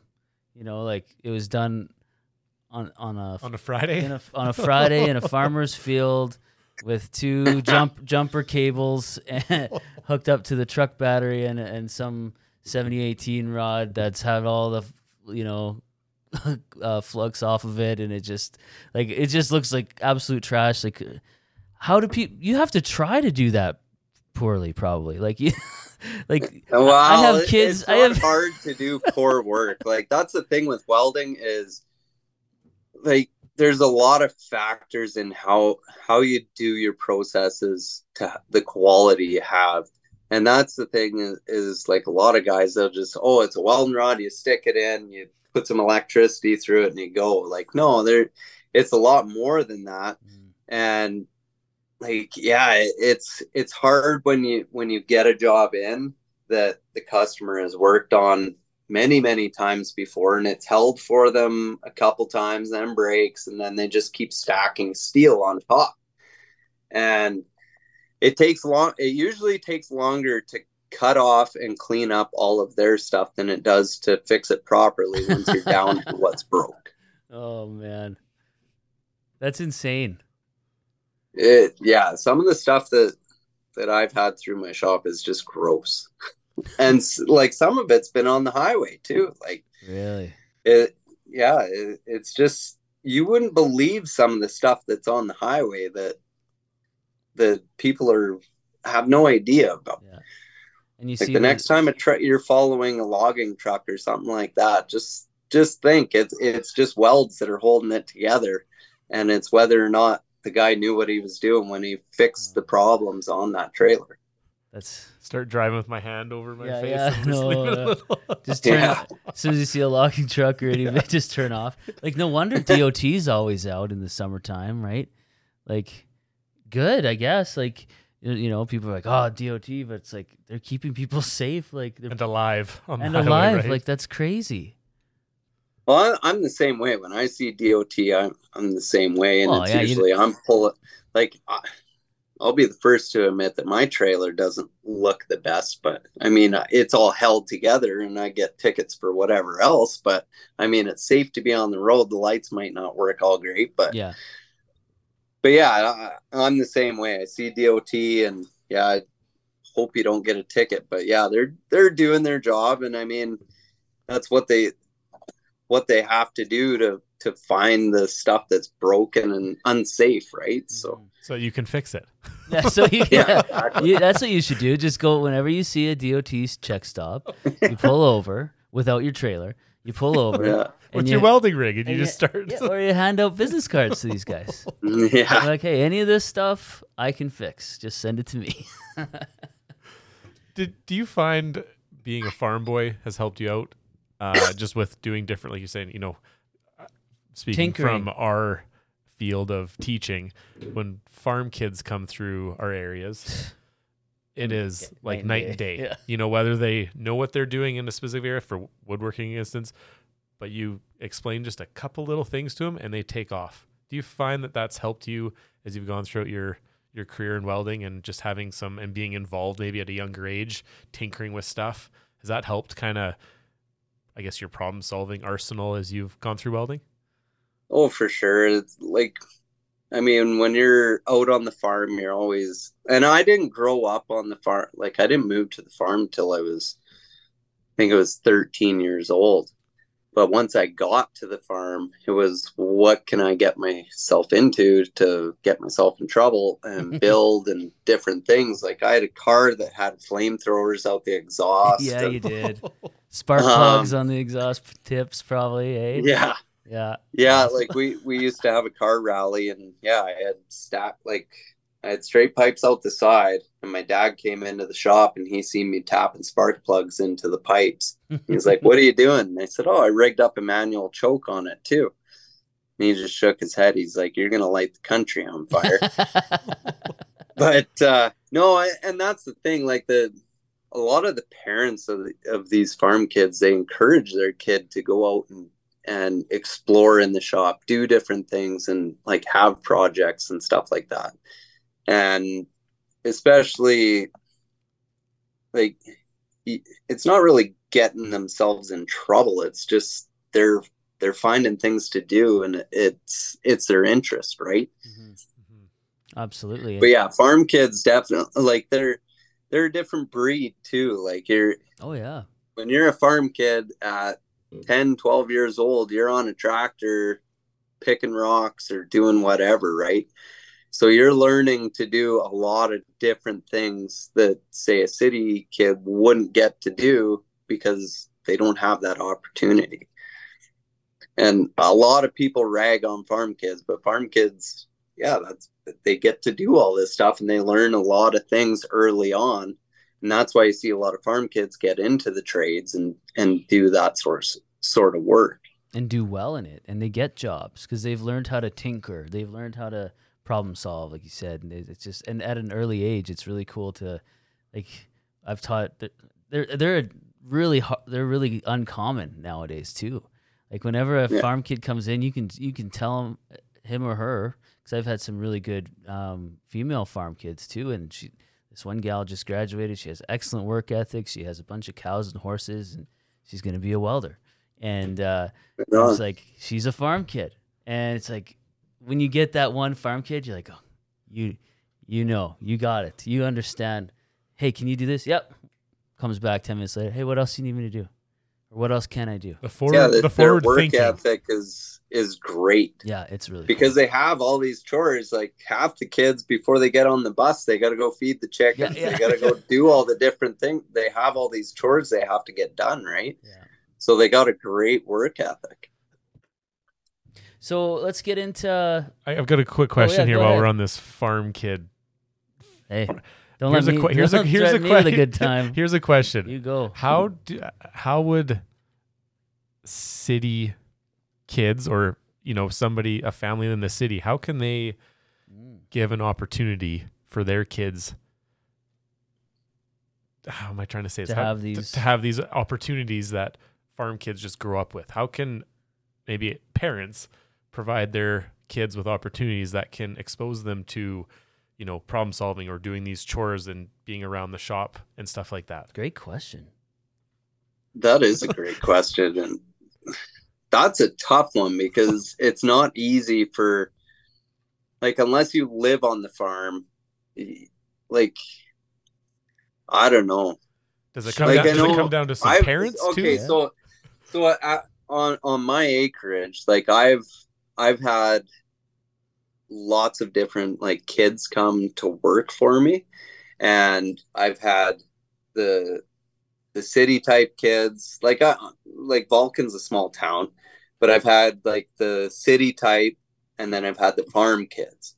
you know, like it was done on on a on a Friday. a, on a Friday in a farmer's field with two jump jumper cables hooked up to the truck battery and and some 7018 rod that's had all the you know uh, flux off of it, and it just like it just looks like absolute trash. Like, how do people? You have to try to do that poorly, probably. Like you, like Well, I have kids- It's I have- hard to do poor work. Like that's the thing with welding is, like, there's a lot of factors in how how you do your processes to the quality you have, and that's the thing is, is like a lot of guys they'll just oh it's a welding rod you stick it in you put some electricity through it and you go. Like no there it's a lot more than that. Mm. And like yeah it- it's it's hard when you when you get a job in that the customer has worked on many many times before and it's held for them a couple times then breaks and then they just keep stacking steel on top. And it takes long it usually takes longer to cut off and clean up all of their stuff than it does to fix it properly once you're down to what's broke. Oh man, that's insane. it yeah some of the stuff that that i've had through my shop is just gross and like some of it's been on the highway too like Really? it yeah it, it's just you wouldn't believe some of the stuff that's on the highway that that people are have no idea about Yeah. And you like see the next time a truck you're following a logging truck or something like that just just think it's it's just welds that are holding it together and it's whether or not the guy knew what he was doing when he fixed mm. the problems on that trailer that's Start driving with my hand over my Yeah, face. yeah, and just no, leave it a uh, just turn. Yeah. As soon as you see a logging truck or anything, just turn off. Like no wonder DOT's always out in the summertime, right? Like, good, I guess. Like, you you know, people are like, "Oh, DOT," but it's like they're keeping people safe, like they're and alive on and the highway, alive. right? Like that's crazy. Well, I- I'm the same way. When I see DOT, I'm, I'm the same way, and Well, it's yeah, you- usually I'm pulling. Like, I- I'll be the first to admit that my trailer doesn't look the best, but I mean, it's all held together, and I get tickets for whatever else. But I mean, it's safe to be on the road. The lights might not work all great, but Yeah, but yeah, I, I'm the same way. I see DOT, and yeah, I hope you don't get a ticket. But yeah, they're they're doing their job, and I mean, that's what they what they have to do to to find the stuff that's broken and unsafe, right? So so you can fix it. yeah. So you, yeah, yeah, exactly. you, that's what you should do. Just go whenever you see a DOT check stop, you pull over without your trailer. You pull over. yeah, and With you- your welding rig, and you and just start. Yeah, or you hand out business cards to these guys. yeah. like, hey, any of this stuff I can fix. Just send it to me. Did do you find being a farm boy has helped you out? Uh, just with doing differently, like you're saying, you know, speaking Tinkering. from our field of teaching, when farm kids come through our areas, it is like night and day. Yeah. You know, whether they know what they're doing in a specific area for woodworking instance, but you explain just a couple little things to them and they take off. Do you find that that's helped you as you've gone throughout your your career in welding and just having some and being involved maybe at a younger age, tinkering with stuff? Has that helped kind of, I guess, your problem solving arsenal as you've gone through welding? Oh, for sure. It's like, I mean, when you're out on the farm, you're always, and I didn't grow up on the farm. Like, I didn't move to the farm until I was, I think I was 13 years old. But once I got to the farm, it was what can I get myself into to get myself in trouble and build and different things. Like, I had a car that had flamethrowers out the exhaust. yeah, and- you did. Spark Um, plugs on the exhaust tips, probably. Eh? yeah. Yeah. Yeah, like we we used to have a car rally, and yeah, I had stacked like I had straight pipes out the side, and my dad came into the shop and he seen me tapping spark plugs into the pipes. He's like, "What are you doing?" And I said, "Oh, I rigged up a manual choke on it too." And he just shook his head. He's like, "You're gonna light the country on fire." but uh, no, I, and that's the thing. Like the a lot of the parents of the, of these farm kids, they encourage their kid to go out and and explore in the shop, do different things, and like have projects and stuff like that. And especially like it's not really getting themselves in trouble. It's just they're they're finding things to do, and it's it's their interest, right? Mhm. Mhm. Absolutely. But yeah, farm kids definitely like they're they're a different breed too. Like you're Oh yeah. when you're a farm kid at 10, 12 years old, you're on a tractor picking rocks or doing whatever, right? So you're learning to do a lot of different things that, say, a city kid wouldn't get to do because they don't have that opportunity. And a lot of people rag on farm kids, but farm kids, yeah, that's they get to do all this stuff and they learn a lot of things early on. And that's why you see a lot of farm kids get into the trades and and do that sort of, sort of work. And do well in it and they get jobs because they've learned how to tinker. They've learned how to problem solve like you said and it's just and at an early age it's really cool to like i've taught they're they're really they're really uncommon nowadays too. Like whenever a yeah. farm kid comes in you can you can tell him him or her because i've had some really good um, female farm kids too and she this one gal just graduated she has excellent work ethic she has a bunch of cows and horses and she's going to be a welder and uh, it's like she's a farm kid and it's like when you get that one farm kid, you're like, oh, you, you know, you got it. You understand. Hey, can you do this? Yep. Comes back ten minutes later. Hey, what else do you need me to do? Or what else can I do? The forward, yeah, the, the forward work thinking. ethic is is great. Yeah, it's really because cool. they have all these chores. Like half the kids before they get on the bus, they got to go feed the chickens. Yeah, yeah. They got to go do all the different things. They have all these chores they have to get done, right? Yeah. So they got a great work ethic. So let's get into. I, have got a quick question oh, yeah, here while ahead. we're on this farm kid. Hey, don't here's let a, me. Here's a here's a question. good time. Here's a question. You go. How do how would city kids or you know somebody a family in the city how can they mm. give an opportunity for their kids? How am i trying to say to how, have these to, to have these opportunities that farm kids just grow up with. How can maybe parents provide their kids with opportunities that can expose them to you know problem solving or doing these chores and being around the shop and stuff like that? Great question. That is a great question and that's a tough one because it's not easy for like unless you live on the farm like i don't know does it come, like, down, does it come down to some I've, parents okay too? so so on on my acreage like i've I've had lots of different like kids come to work for me and I've had the the city type kids like I, uh, like Vulcan's a small town but I've had like the city type and then I've had the farm kids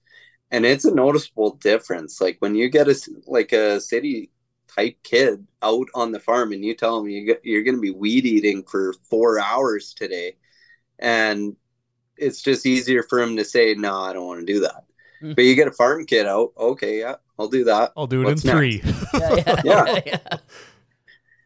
and it's a noticeable difference like when you get a like a city type kid out on the farm and you tell them you get, you're going to be weed eating for 4 hours today and it's just easier for him to say, "No, I don't want to do that." Mm-hmm. But you get a farm kid out, okay, yeah, I'll do that. I'll do it What's in three. yeah, yeah, yeah. yeah.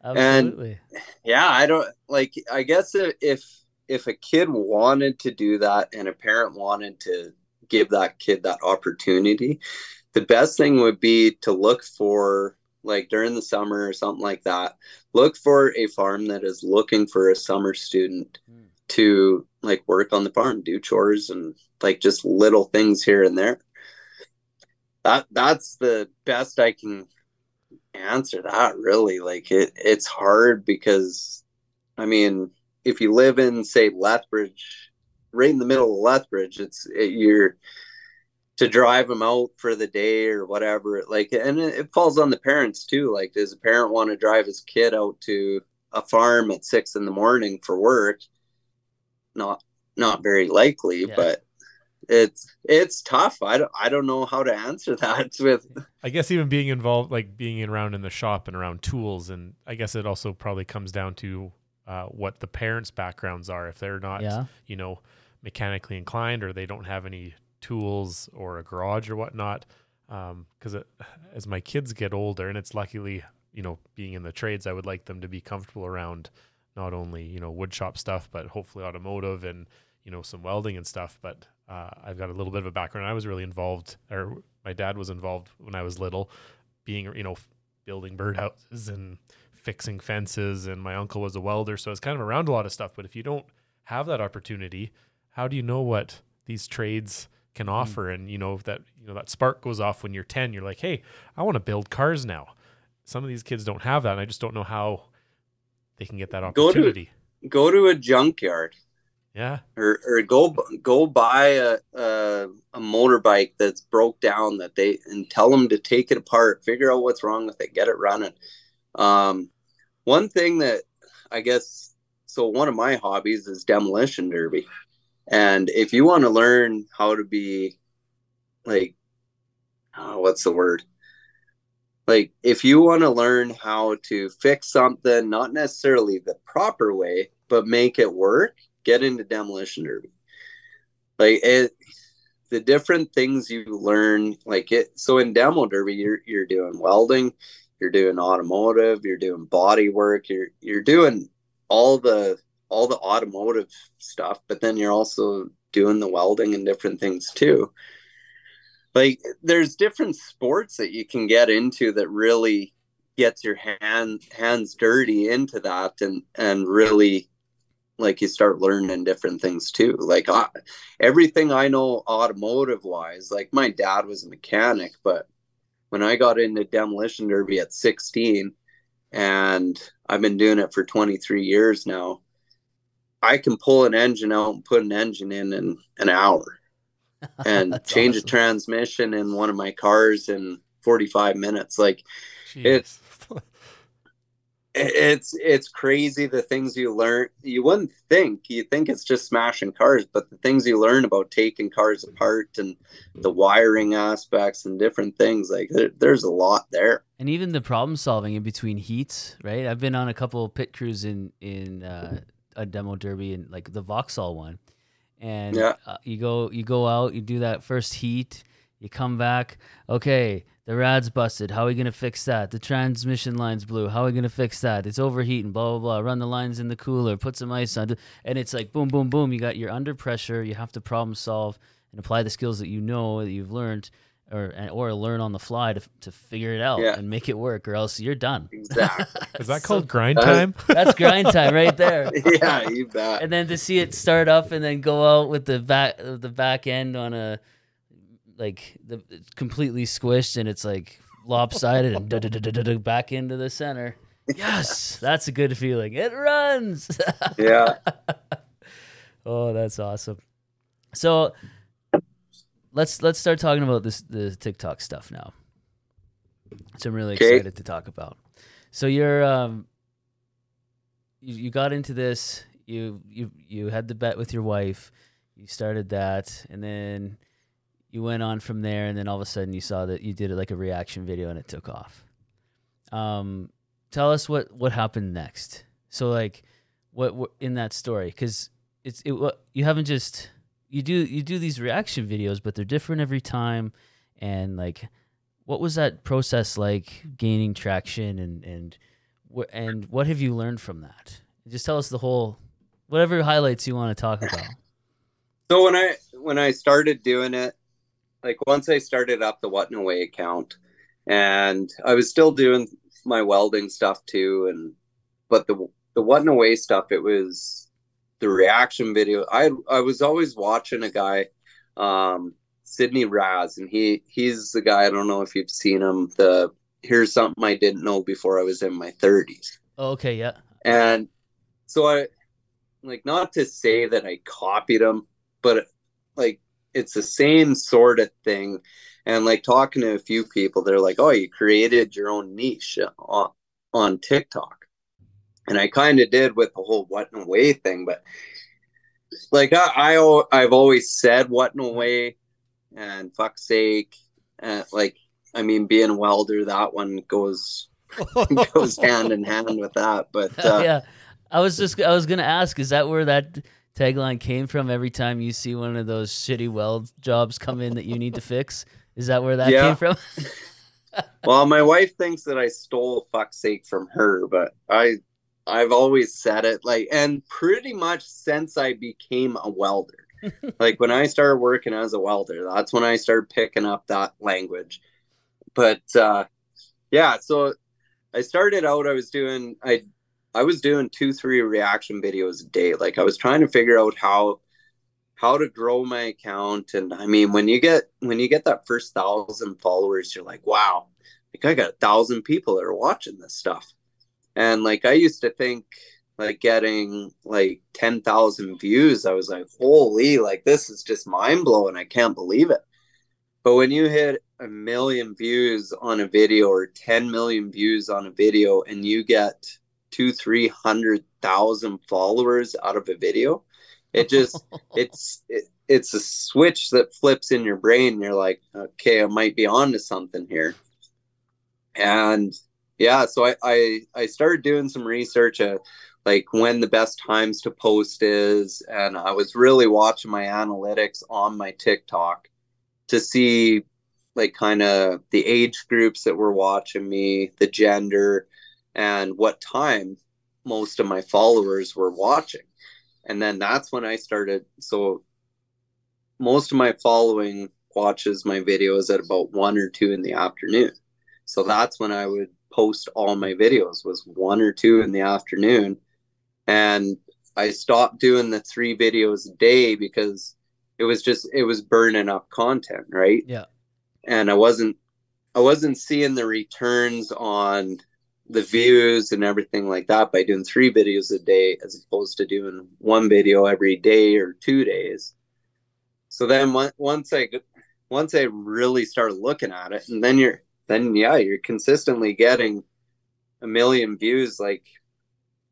Absolutely. And yeah, I don't like. I guess if if a kid wanted to do that and a parent wanted to give that kid that opportunity, the best thing would be to look for like during the summer or something like that. Look for a farm that is looking for a summer student. Mm to like work on the farm, do chores and like just little things here and there. That that's the best I can answer that really. Like it it's hard because I mean, if you live in say Lethbridge, right in the middle of Lethbridge, it's it, you're to drive them out for the day or whatever like and it, it falls on the parents too like does a parent want to drive his kid out to a farm at six in the morning for work not not very likely, yeah. but it's it's tough. I don't I don't know how to answer that with I guess even being involved like being around in the shop and around tools and I guess it also probably comes down to uh, what the parents' backgrounds are. If they're not, yeah. you know, mechanically inclined or they don't have any tools or a garage or whatnot. Because um, as my kids get older, and it's luckily, you know, being in the trades, I would like them to be comfortable around not only you know wood shop stuff, but hopefully automotive and you know some welding and stuff. But uh, I've got a little bit of a background. I was really involved, or my dad was involved when I was little, being you know building birdhouses and fixing fences, and my uncle was a welder, so I was kind of around a lot of stuff. But if you don't have that opportunity, how do you know what these trades can mm. offer? And you know that you know that spark goes off when you're 10. You're like, hey, I want to build cars now. Some of these kids don't have that, and I just don't know how they can get that opportunity. Go to, go to a junkyard Yeah. or, or go go buy a, a a motorbike that's broke down that they and tell them to take it apart, figure out what's wrong with it, get it running. Um, one thing that I guess so one of my hobbies is demolition derby, and if you want to learn how to be like, oh, what's the word? Like if you want to learn how to fix something, not necessarily the proper way, but make it work, get into demolition derby. Like it, the different things you learn, like it. So in demo derby, you're you're doing welding, you're doing automotive, you're doing body work, you're you're doing all the all the automotive stuff, but then you're also doing the welding and different things too. Like there's different sports that you can get into that really gets your hand hands dirty into that and and really like you start learning different things too. Like uh, everything i know automotive wise like my dad was a mechanic but when i got into demolition derby at 16 and i've been doing it for 23 years now i can pull an engine out and put an engine in in an hour and change awesome. a transmission in one of my cars in 45 minutes. Like It's- it's it's crazy the things you learn you wouldn't think you think it's just smashing cars but the things you learn about taking cars apart and the wiring aspects and different things like there, there's a lot there and even the problem solving in between heats, right? I've been on a couple pit crews in in uh, a demo derby and like the Vauxhall one, and Yeah. uh, you go you go out, you do that first heat, you come back, okay, the rad's busted. How are we gonna fix that? The transmission line's blue. How are we gonna fix that? It's overheating. Blah blah blah. Run the lines in the cooler. Put some ice on. And it's like boom boom boom. You got you're under pressure. You have to problem solve and apply the skills that you know that you've learned. Or, or learn on the fly to, to figure it out Yeah. and make it work, or else you're done. exactly Is that So- called grind time? That's grind time right there. yeah you bet And then to see it start up and then go out with the back the back end on a like the it's completely squished and it's like lopsided and da-da-da-da-da back into the center. Yes, that's a good feeling. It runs. yeah oh, that's awesome. So let's let's start talking about this the TikTok stuff now. So I'm really Okay. excited to talk about. So you're um you, you got into this, you you you had the bet with your wife, you started that, and then you went on from there and then all of a sudden you saw that you did it like a reaction video and it took off. Um tell us what what happened next. So like what, what in that story cuz it's it you haven't just you do you do these reaction videos but they're different every time and like what was that process like gaining traction and and what and what have you learned from that just tell us the whole whatever highlights you want to talk about so when i when i started doing it like once i started up the what no way account and i was still doing my welding stuff too and but the the what no way stuff it was the reaction video. I i was always watching a guy um Sidney Raz and he he's the guy i don't know if you've seen him the here's something i didn't know before i was in my 30s oh, okay yeah. And so I like not to say that I copied him, but like it's the same sort of thing. And like talking to a few people, they're like, "Oh, you created your own niche on on TikTok," and I kind of did with the whole "what no way" thing. But like I, I I've always said "what no way," and fuck's sake, uh, like I mean, being a welder, that one goes goes hand in hand with that. But uh, yeah i was just i was gonna ask is that where that tagline came from every time you see one of those shitty weld jobs come in that you need to fix is that where that Yeah. came from Well, my wife thinks that I stole fuck's sake from her, but I I've always said it like and pretty much since I became a welder. like when I started working as a welder, that's when I started picking up that language. But uh yeah, so I started out I was doing I I was doing 2 3 reaction videos a day. Like I was trying to figure out how how to grow my account and i mean when you get when you get that first thousand followers you're like wow like i got a thousand people that are watching this stuff and like i used to think like getting like 10,000 views, I was like, holy, like this is just mind blowing. I can't believe it. But when you hit a million views on a video or 10 million views on a video and you get two, 300,000 followers out of a video, it just, it's, it, it's a switch that flips in your brain. You're like, okay, I might be on to something here. And yeah, so I, I, I started doing some research. Uh, like when the best times to post is. And I was really watching my analytics on my TikTok to see like kind of the age groups that were watching me, the gender, and what time most of my followers were watching. And then that's when I started. So most of my following watches my videos at about one or two in the afternoon. So that's when I would post all my videos was one or two in the afternoon and I stopped doing the three videos a day because it was just it was burning up content, right? Yeah. And I wasn't I wasn't seeing the returns on the views and everything like that by doing three videos a day as opposed to doing one video every day or two days. So then once I once I really started looking at it, and then you're then yeah, you're consistently getting a million views like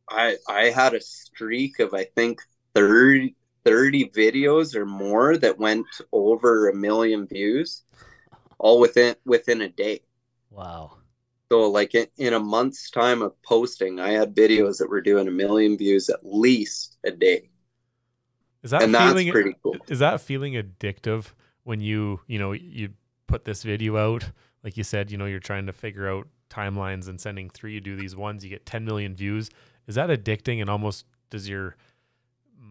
I I had a streak of I think 30, 30 videos or more that went over a million views all within within a day. Wow. So like in, in a month's time of posting, I had videos that were doing a million views at least a day. Is that and feeling that's pretty cool. Is that feeling addictive when you, you know, you put this video out, like you said, you know, you're trying to figure out timelines and sending three, you do these ones, you get 10 million views is that addicting and almost does your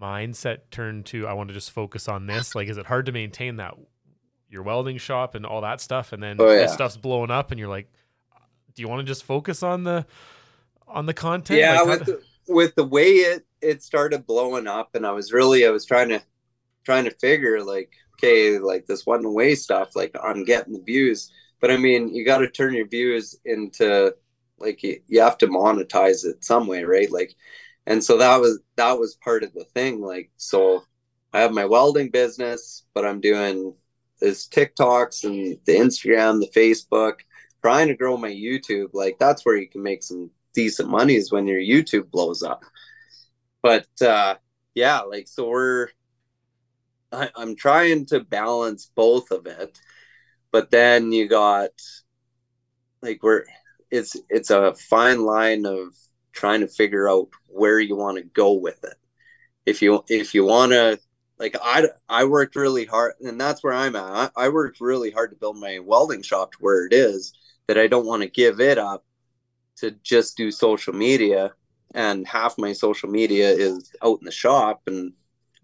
mindset turn to I want to just focus on this? Like is it hard to maintain that your welding shop and all that stuff and then oh, yeah. this stuff's blowing up and you're like do you want to just focus on the on the content? Yeah, like, with the, with the way it it started blowing up and I was really I was trying to trying to figure like okay, like this one way stuff like I'm getting the views, but I mean, you got to turn your views into like you, you have to monetize it some way right like and so that was that was part of the thing like so i have my welding business but i'm doing this tiktoks and the instagram the facebook trying to grow my youtube like that's where you can make some decent money is when your youtube blows up but uh yeah like so we're I, i'm trying to balance both of it but then you got like we're it's it's a fine line of trying to figure out where you want to go with it. If you if you want to like I I worked really hard and that's where I'm at. I, I worked really hard to build my welding shop to where it is that I don't want to give it up to just do social media and half my social media is out in the shop and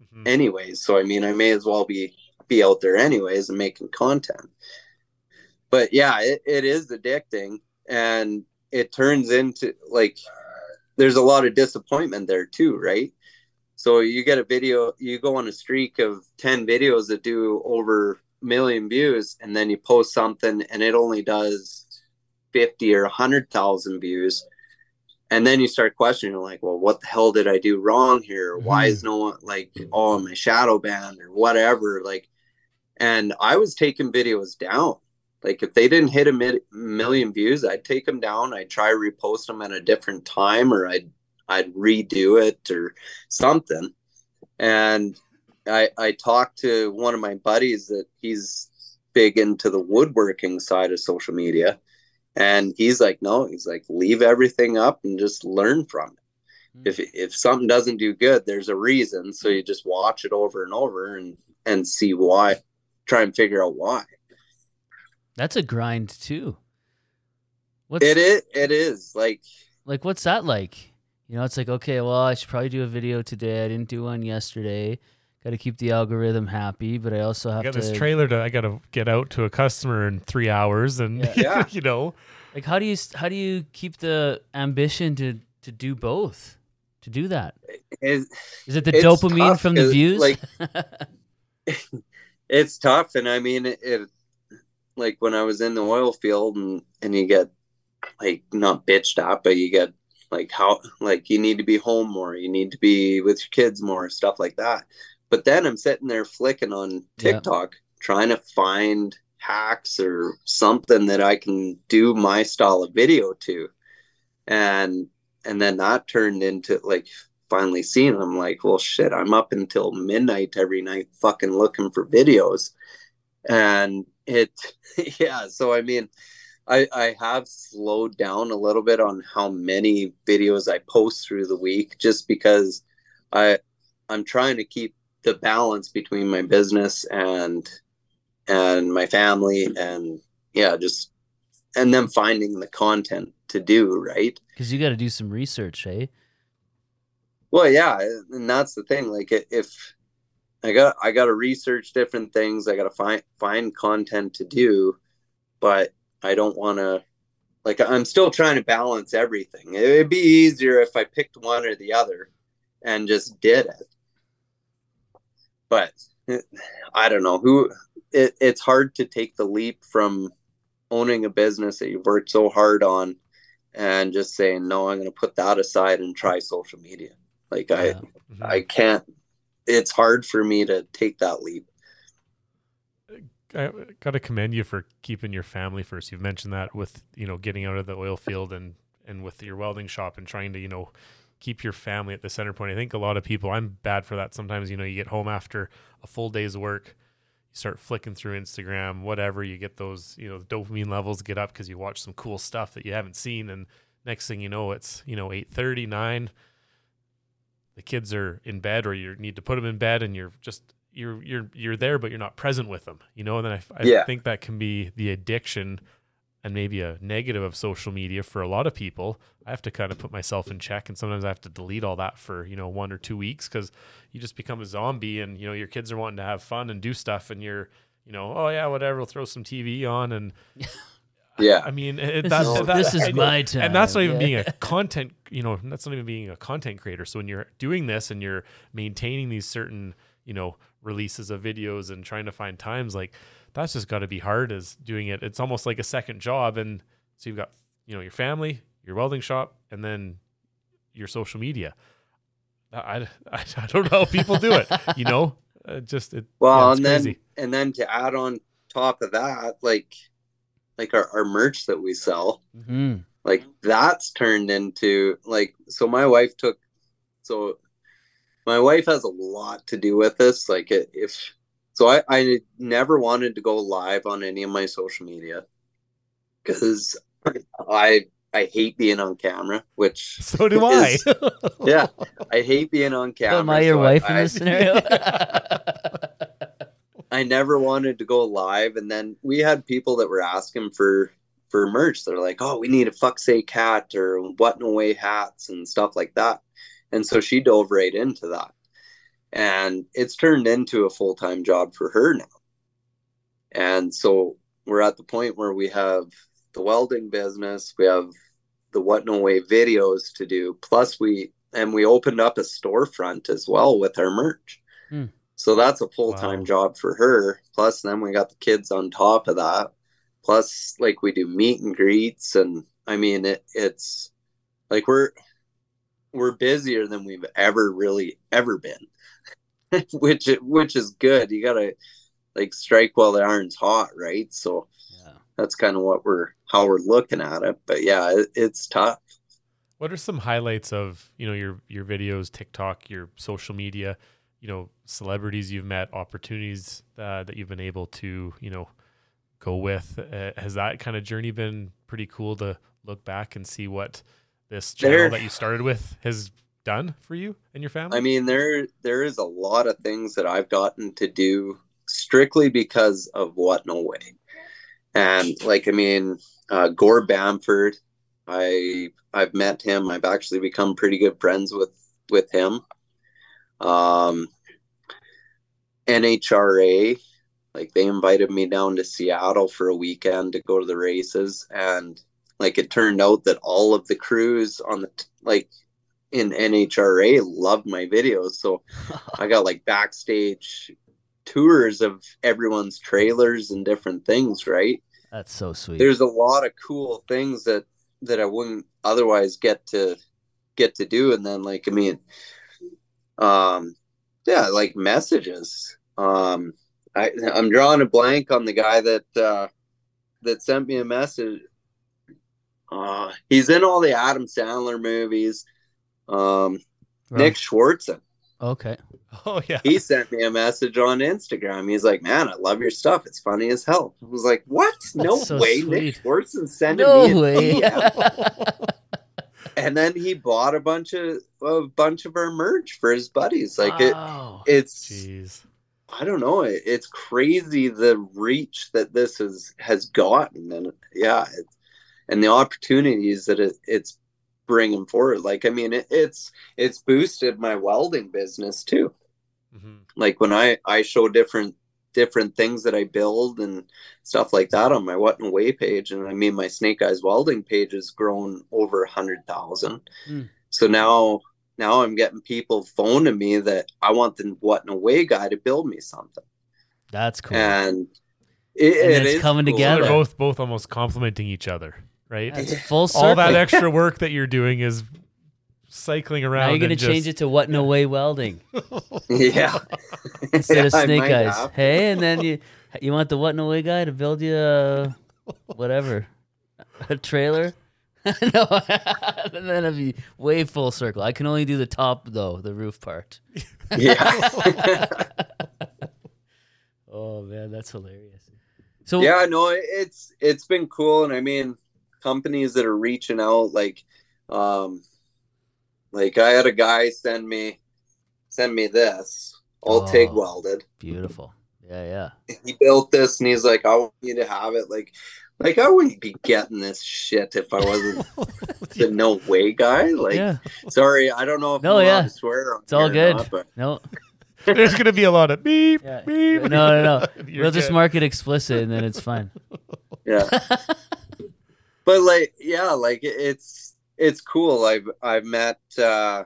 mm-hmm. anyways so i mean i may as well be be out there anyways and making content but yeah it, it is addicting and it turns into like there's a lot of disappointment there too right so you get a video you go on a streak of 10 videos that do over a million views and then you post something and it only does 50 or 100,000 views and then you start questioning like well what the hell did i do wrong here mm-hmm. why is no one like oh my shadow banned or whatever like and i was taking videos down like if they didn't hit a mid- million views, I'd take them down. I'd try repost them at a different time, or I'd I'd redo it or something. And I I talked to one of my buddies that he's big into the woodworking side of social media, and he's like, no, he's like, leave everything up and just learn from it. Mm-hmm. If if something doesn't do good, there's a reason. So you just watch it over and over and and see why. Try and figure out why. That's a grind too. What's, it is. It is like like what's that like? You know, it's like okay, well, I should probably do a video today. I didn't do one yesterday. Got to keep the algorithm happy, but I also have I got to. this trailer to I got to get out to a customer in three hours, and yeah. you know, like how do you how do you keep the ambition to to do both? To do that is is it the dopamine from the views? Like, it's tough, and I mean, it, like when I was in the oil field and and you get like not bitched at, but you get like how like you need to be home more you need to be with your kids more stuff like that but then i'm sitting there flicking on tiktok yeah. trying to find hacks or something that i can do my style of video to and and then that turned into like finally seeing them like well shit i'm up until midnight every night fucking looking for videos and it yeah so i mean I, I have slowed down a little bit on how many videos I post through the week just because I I'm trying to keep the balance between my business and and my family and yeah just and then finding the content to do right because you got to do some research hey well yeah and that's the thing like if i got i got to research different things i got to find find content to do but I don't want to like I'm still trying to balance everything. It'd be easier if I picked one or the other and just did it. But I don't know who it, it's hard to take the leap from owning a business that you've worked so hard on and just saying no i'm going to put that aside and try social media like i mm-hmm. i can't it's hard for me to take that leap I got to commend you for keeping your family first. You've mentioned that with you know getting out of the oil field and and with your welding shop and trying to you know keep your family at the center point. I think a lot of people. I'm bad for that. Sometimes you know you get home after a full day's work, you start flicking through Instagram, whatever. You get those you know dopamine levels get up because you watch some cool stuff that you haven't seen, and next thing you know, it's you know eight thirty nine. The kids are in bed, or you need to put them in bed, and you're just you're you're you're there, but you're not present with them. You know, and then I, I yeah. think that can be the addiction and maybe a negative of social media for a lot of people. I have to kind of put myself in check, and sometimes I have to delete all that for you know one or two weeks because you just become a zombie, and you know your kids are wanting to have fun and do stuff, and you're you know oh yeah whatever, we'll throw some TV on and. Yeah, I mean it, this, is, that, this is my time, and that's not even yeah. being a content. You know, that's not even being a content creator. So when you're doing this and you're maintaining these certain, you know, releases of videos and trying to find times like that's just got to be hard as doing it it's almost like a second job and so you've got you know your family your welding shop and then your social media i, I, I don't know how people do it you know uh, just it, well yeah, and crazy. then and then to add on top of that like like our, our merch that we sell mm-hmm. like that's turned into like so my wife took so my wife has a lot to do with this. Like if so, I, I never wanted to go live on any of my social media because I I hate being on camera. Which so do is, I. yeah, I hate being on camera. Am I your so wife I, in this scenario? I never wanted to go live, and then we had people that were asking for for merch. They're like, "Oh, we need a fuck say cat or what no way hats and stuff like that." And so she dove right into that. And it's turned into a full time job for her now. And so we're at the point where we have the welding business, we have the What No Way videos to do, plus we and we opened up a storefront as well with our merch. Hmm. So that's a full time wow. job for her. Plus, then we got the kids on top of that. Plus, like we do meet and greets, and I mean, it, it's like we're we're busier than we've ever really ever been, which which is good. You gotta like strike while the iron's hot, right? So yeah. that's kind of what we're how we're looking at it. But yeah, it, it's tough. What are some highlights of you know your your videos, TikTok, your social media? You know, celebrities you've met, opportunities uh, that you've been able to you know go with. Uh, has that kind of journey been pretty cool to look back and see what this channel there, that you started with has done for you and your family? I mean, there there is a lot of things that I've gotten to do strictly because of what no way. And like I mean, uh, Gore Bamford, I I've met him. I've actually become pretty good friends with with him. Um, NHRA, like they invited me down to Seattle for a weekend to go to the races, and like it turned out that all of the crews on the like in NHRA loved my videos, so I got like backstage tours of everyone's trailers and different things. Right? That's so sweet. There's a lot of cool things that that I wouldn't otherwise get to get to do. And then like I mean, um, yeah, like messages. Um, I I'm drawing a blank on the guy that uh, that sent me a message. Uh, he's in all the Adam Sandler movies. Um, Nick Swardson. Okay. Oh yeah. He sent me a message on Instagram. He's like, "Man, I love your stuff. It's funny as hell." I was like, "What? no so way, sweet. Nick Swardson sending No me." a way. And then he bought a bunch of a bunch of our merch for his buddies. Like Wow. it, it's Jeez. I don't know. It, it's crazy the reach that this has has gotten, and yeah, it, and the opportunities that it, it's bringing forward. Like I mean, it, it's it's boosted my welding business too. hmm Like when I I show different different things that I build and stuff like that on my What No Way page, and I mean my Snake Eyes Welding page has grown over a hundred thousand. Hmm. So now now I'm getting people phoning me that I want the What No Way guy to build me something That's cool. and it, And it it's is coming cool. Together. they're both both almost complementing each other, right? That's full circle. All that extra work that you're doing is cycling around. now you're gonna and change it to what no way welding yeah, instead of snake eyes. have. Hey, and then you you want the what no way guy to build you a whatever a trailer. no, and then it'd be way full circle. I can only do the top though, the roof part. yeah, Oh man, that's hilarious. So yeah. No, it's it's been cool, and I mean, companies that are reaching out, like, um, like I had a guy send me send me this all Oh. TIG welded. beautiful. Yeah, yeah. He built this, and he's like, "I want you to have it." Like, like I wouldn't be getting this shit if I wasn't the no way guy. Like, yeah. sorry, I don't know if No, I'm allowed yeah. to swear. On It's all good. not, but No, There's gonna be a lot of beep, Yeah. beep. no, no, no. We'll just good. mark it explicit and then it's fine. yeah but like yeah like it's it's cool. I've i've met uh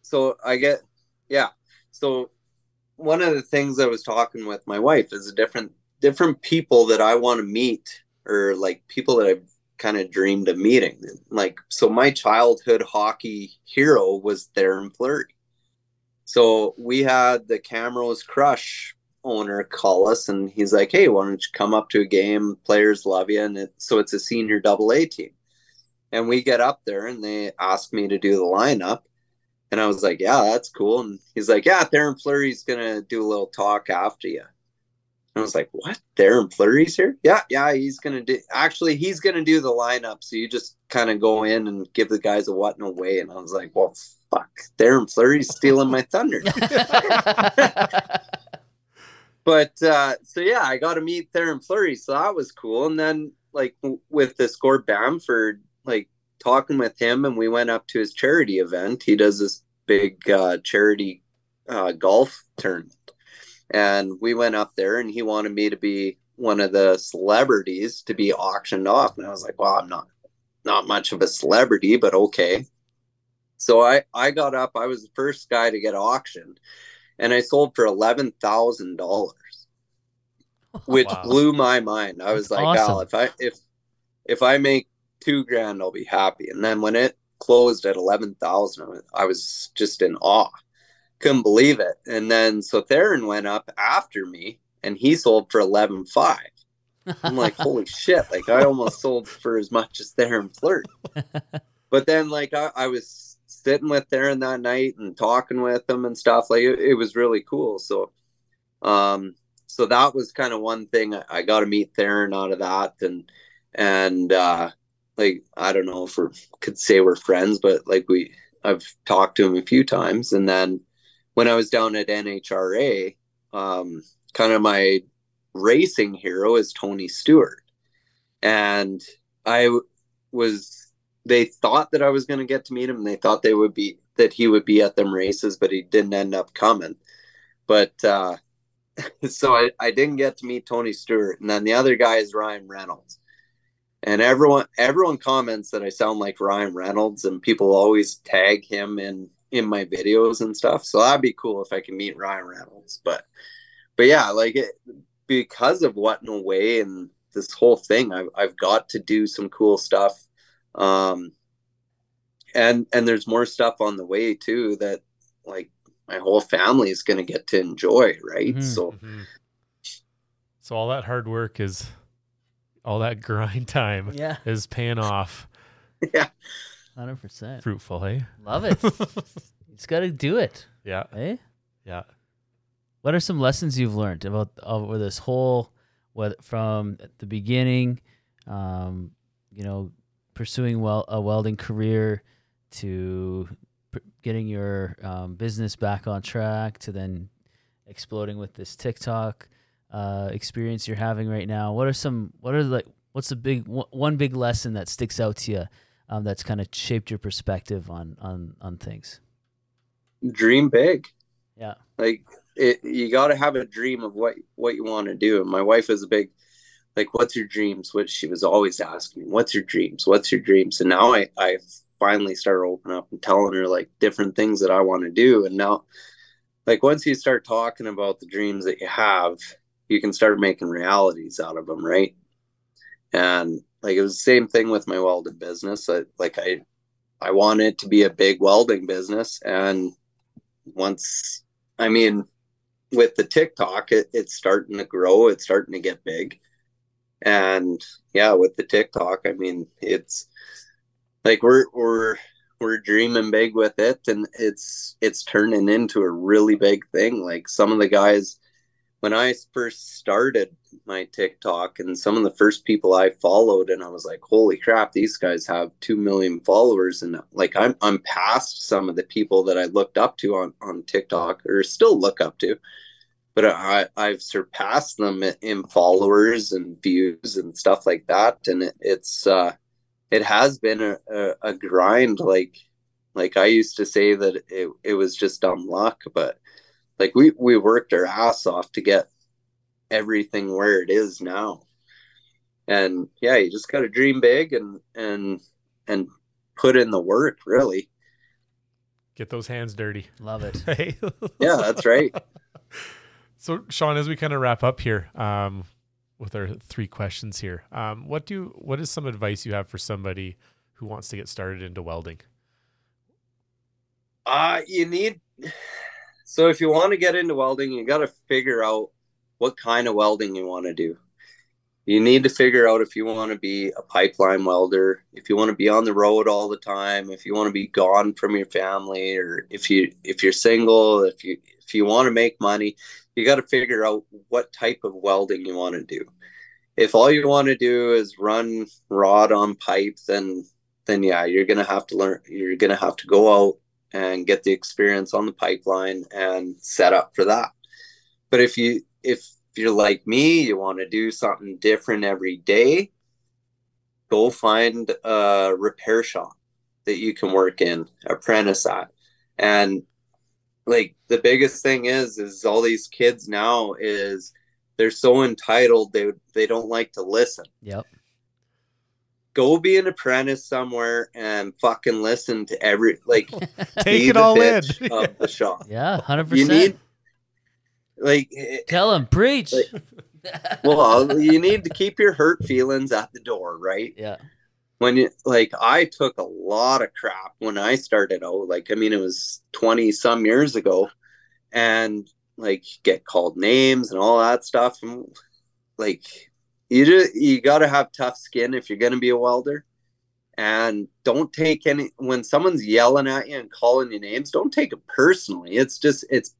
so i get yeah. So one of the things i was talking with my wife is a different different people that i want to meet or like people that i've kind of dreamed of meeting. Like so my childhood hockey hero was Theoren Fleury. So we had the Camrose Crush owner call us and he's like, Hey, why don't you come up to a game? Players love you. And it, so it's a senior double A team. And we get up there and they ask me to do the lineup. And I was like, Yeah, that's cool. And he's like, Yeah, Theoren Fleury's gonna do a little talk after you. And I was like, What? Theoren Fleury's here? Yeah, yeah, he's gonna do actually he's gonna do the lineup. So you just kind of go in and give the guys a what no way. And I was like, Well, fuck, Theoren Fleury's stealing my thunder. but uh, so yeah, I got to meet Theoren Fleury, so that was cool. And then like w- with this Gord Bamford, like talking with him, and we went up to his charity event. He does this big uh, charity uh, golf tournament, and we went up there, and he wanted me to be one of the celebrities to be auctioned off, and I was like, well, I'm not not much of a celebrity, but okay. So I I got up. I was the first guy to get auctioned and I sold for eleven thousand dollars, which Wow. blew my mind. I was That's like, oh, awesome. "Al, if I if if I make two grand, I'll be happy." And then when it closed at eleven thousand, I was just in awe, couldn't believe it. And then so Theoren went up after me, and he sold for eleven five. I'm like, holy shit! Like I almost sold for as much as Theoren Fleury. But then, like I, I was sitting with Theoren that night and talking with him and stuff. Like it, it was really cool. So, um, so that was kind of one thing I, I got to meet Theoren out of that, and and uh, like I don't know if we could say we're friends, but like we, I've talked to him a few times, and then when I was down at NHRA, um, kind of my racing hero is Tony Stewart. And I w- was, they thought that I was going to get to meet him. And they thought they would be, that he would be at them races, but he didn't end up coming. But, uh, so I, I didn't get to meet Tony Stewart. And then the other guy is Ryan Reynolds. And everyone, everyone comments that I sound like Ryan Reynolds, and people always tag him in in my videos and stuff. So that'd be cool if I can meet Ryan Reynolds. But, but yeah, like it, because of what no way and this whole thing, I've I've got to do some cool stuff. Um, and and there's more stuff on the way too that like my whole family is going to get to enjoy right Mhm. so Mhm. So all that hard work is, all that grind time Yeah, is paying off. yeah hundred percent. Fruitful, hey? Love it. it's got to do it, yeah, eh? yeah. What are some lessons you've learned about over this whole, what from the beginning, um, you know, pursuing well a welding career, to p- getting your um, business back on track, to then exploding with this TikTok uh, experience you're having right now. What are some? What are like? What's the big one one big lesson that sticks out to you? Um, that's kind of shaped your perspective on on on things. dream big Yeah. like it you got to have a dream of what what you want to do and my wife is a big like what's your dreams? Which she was always asking me what's your dreams? What's your dreams? And now i i finally started opening up and telling her like different things that i want to do. And now like once you start talking about the dreams that you have you can start making realities out of them right? And like it was the same thing with my welding business. I, like i i want it to be a big welding business. And once i mean with the tiktok it, it's starting to grow. It's starting to get big and yeah with the tiktok i mean it's like we're we're we're dreaming big with it and it's it's turning into a really big thing. Like some of the guys when i first started my tiktok and some of the first people i followed and i was like holy crap these guys have 2 million followers. And like i'm i'm past some of the people that i looked up to on on tiktok or still look up to but I, I've surpassed them in followers and views and stuff like that. And it, it's, uh, it has been a, a, a grind. Like, like I used to say that it, it was just dumb luck, but like we, we worked our ass off to get everything where it is now. And yeah, you just got to dream big and, and, and put in the work really. Get those hands dirty. Love it. Hey. Yeah, that's right. So, Shaun, as we kind of wrap up here um, with our three questions here, um, what do what is some advice you have for somebody who wants to get started into welding? Uh, you need so if you want to get into welding, you got to figure out what kind of welding you want to do. You need to figure out if you want to be a pipeline welder, if you want to be on the road all the time, if you want to be gone from your family, or if you if you're single, if you if you want to make money, you got to figure out what type of welding you want to do. If all you want to do is run rod on pipe, then then yeah, you're gonna have to learn. You're gonna have to go out and get the experience on the pipeline and set up for that. But if you if you're like me, you want to do something different every day, go find a repair shop that you can work in, apprentice at. And like the biggest thing is is all these kids now is they're so entitled they they don't like to listen. Yep. Go be an apprentice somewhere and fucking listen to every like Take it all in. of the shop. Yeah, hundred You percent. need like Tell them preach. Like- well, you need to keep your hurt feelings at the door, right? yeah, When you like I took a lot of crap when I started out. Like I mean it was 20 some years ago and like get called names and all that stuff and like you just, you got to have tough skin if you're going to be a welder and don't take any when someone's yelling at you and calling you names don't take it personally it's just it's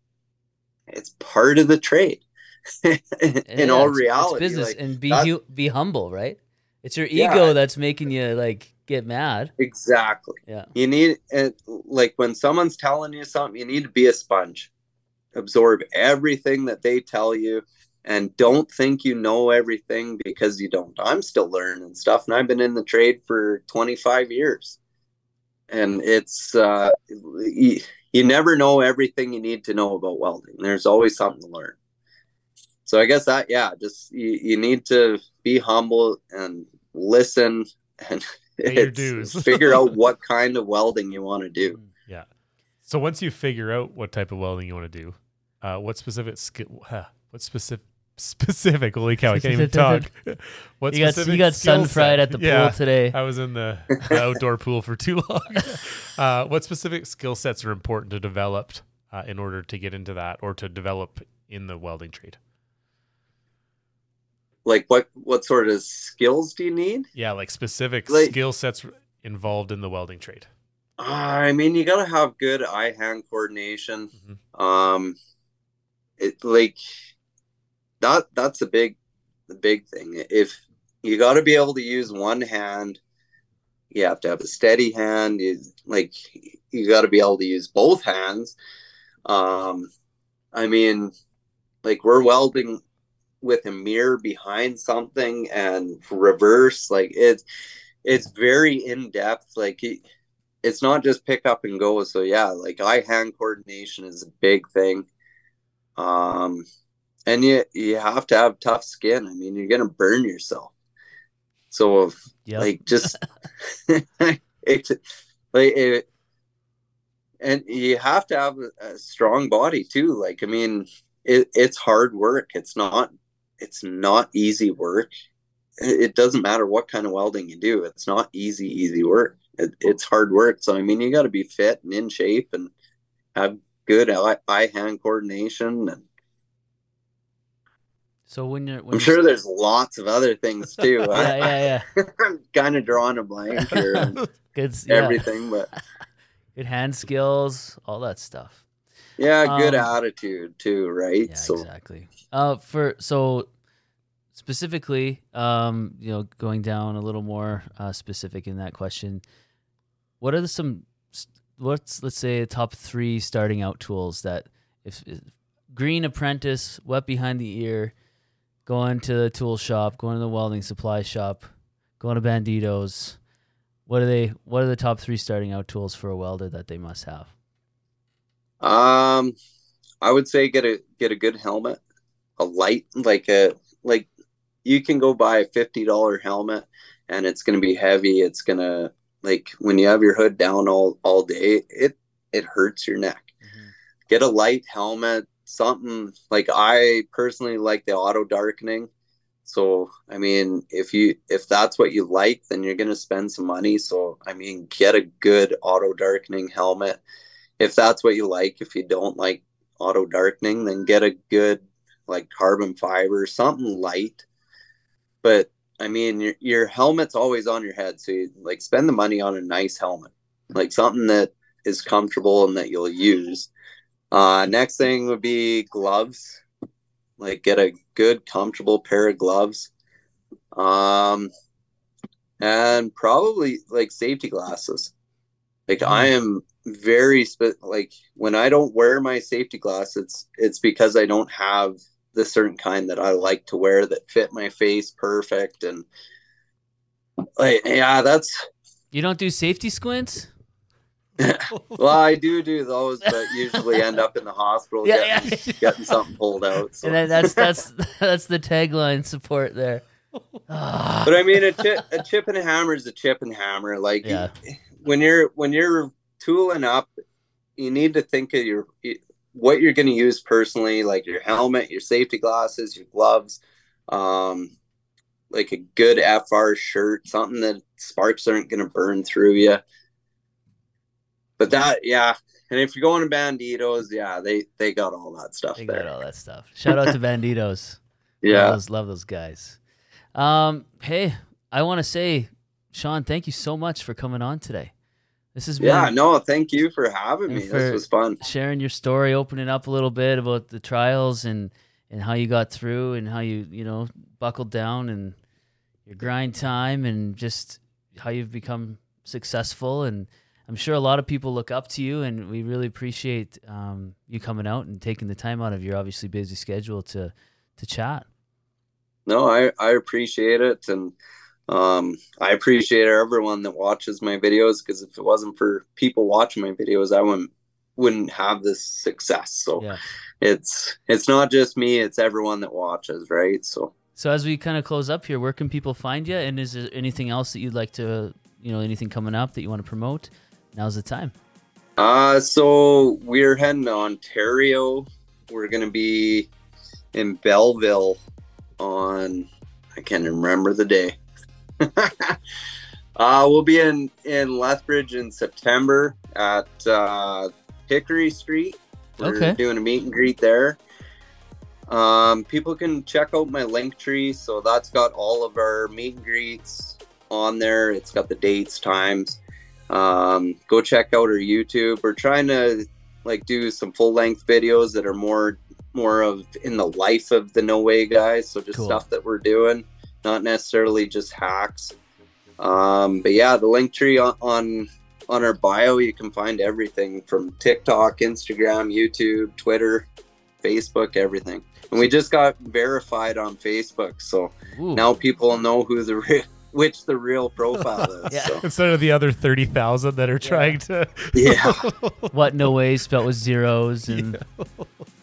it's part of the trade in Yeah, all reality business like, and be hu- be humble, right? It's your Yeah. ego that's making you like get mad. exactly. Yeah, you need it like when someone's telling you something you need to be a sponge. Absorb everything that they tell you and don't think you know everything because you don't. I'm still learning stuff and i've been in the trade for 25 years. And it's uh you, you never know everything you need to know about welding. There's always something to learn. So i guess that yeah just you, you need to be humble and listen and it's- dues. figure out what kind of welding you want to do Yeah. So once you figure out what type of welding you want to do, uh, what specific skill, huh, what specific specific. Holy cow, I can't even talk. What You got you got sun fried at the Yeah, pool today. I was in the, the outdoor pool for too long. Uh, what specific skill sets are important to develop uh, in order to get into that or to develop in the welding trade? Like what what sort of skills do you need? Yeah, like specific Like- skill sets involved in the welding trade. Uh, I mean, you gotta have good eye hand coordination. Mhm. Um, it like that. That's a big, the big thing. If you got to be able to use one hand, you have to have a steady hand. You like you got to be able to use both hands. Um, I mean, like we're welding with a mirror behind something and reverse. Like it's it's very in depth. Like it, it's not just pick up and go. So yeah, like eye hand coordination is a big thing. Um, and you you have to have tough skin. I mean, you're gonna burn yourself. So Yep. like just it's like it, and you have to have a, a strong body too. Like I mean, it, it's hard work. It's not it's not easy work. It, doesn't matter what kind of welding you do. It's not easy easy work. It, it's hard work. So I mean, you got to be fit and in shape and have good eye hand coordination and so when you're when I'm you're- sure there's lots of other things too. yeah, yeah, yeah. I'm kind of drawing a blank here Good, yeah. everything, but good hand skills, all that stuff. Yeah, good Um, attitude too, right? Yeah, so exactly. Uh, for so specifically, um, you know, going down a little more uh, specific in that question, what are the some what's let's say top three starting out tools that if, if green apprentice, wet behind the ear, going to the tool shop, going to the welding supply shop, going to Banditos. What are they? What are the top three starting out tools for a welder that they must have? Um, I would say get a get a good helmet, a light like a like you can go buy a fifty dollar helmet, and it's gonna be heavy. It's gonna like when you have your hood down all all day, it it hurts your neck. Get a light helmet, something like I personally like the auto darkening. So I mean, if you if that's what you like, then you're gonna spend some money. So I mean, get a good auto darkening helmet if that's what you like. If you don't like auto darkening, then get a good like carbon fiber, something light. But I mean, your your helmet's always on your head, so you like spend the money on a nice helmet, like something that is comfortable and that you'll use. Uh, next thing would be gloves. Like get a good, comfortable pair of gloves. Um, and probably like safety glasses. Like I am very spe- like when I don't wear my safety glass, it's it's because I don't have the certain kind that I like to wear that fit my face perfect and like yeah, that's You don't do safety squints? well, I do do those, but usually end up in the hospital Yeah, getting, yeah. getting something pulled out. So. And that, that's that's that's the tagline support there. Ah, But I mean, a chip, a chip and a hammer is a chip and hammer. Like Yeah. when you're when you're tooling up, you need to think of your what you're going to use personally, like your helmet, your safety glasses, your gloves, um, like a good FR shirt, something that sparks aren't going to burn through you. But that, yeah. And if you're going to Banditos, yeah, they they got all that stuff they there. got all that stuff. Shout out to Banditos. Love Yeah. those, love those guys. Um, hey, I want to say, Shaun, thank you so much for coming on today. This has been Yeah, no, thank you for having me. for- this was fun. sharing your story, opening up a little bit about the trials and and how you got through and how you you know buckled down and your grind time and just how you've become successful and I'm sure a lot of people look up to you and we really appreciate um, you coming out and taking the time out of your obviously busy schedule to to chat. No, I, I appreciate it. And um, I appreciate everyone that watches my videos because if it wasn't for people watching my videos, I wouldn't wouldn't have this success. So Yeah. it's it's not just me, it's everyone that watches, right? So So as we kind of close up here, where can people find you? And is there anything else that you'd like to, you know, anything coming up that you want to promote? Now's the time. uh so we're heading to Ontario. We're gonna be in Belleville on I can't remember the day. uh, we'll be in in Lethbridge in September at uh, Hickory Street. We're Okay. doing a meet and greet there. Um, people can check out my link tree. So that's got all of our meet and greets on there. It's got the dates, times. Um, go check out our YouTube. We're trying to like do some full length videos that are more more of in the life of the no way guys. So just Cool. stuff that we're doing, not necessarily just hacks. Um, but yeah, the link tree on, on on our bio, you can find everything from TikTok, Instagram, YouTube, Twitter, Facebook, everything. And we just got verified on Facebook, so Ooh. now people know who the re- which the real profile is. Yeah. So Instead of the other thirty thousand that are trying to. yeah, what no way spelled with zeros and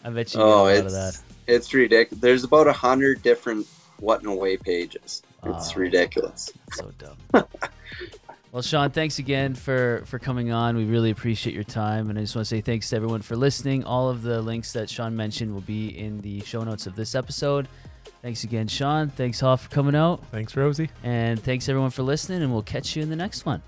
I bet you get a oh, lot of it's that. it's ridiculous. There's about a hundred different what no way pages. It's Wow. ridiculous. So dumb. well, Shaun, thanks again for for coming on. We really appreciate your time, and I just want to say thanks to everyone for listening. All of the links that Shaun mentioned will be in the show notes of this episode. Thanks again, Shaun. Thanks, Hoff, for coming out, Thanks, Rosie. and thanks everyone for listening. And we'll catch you in the next one.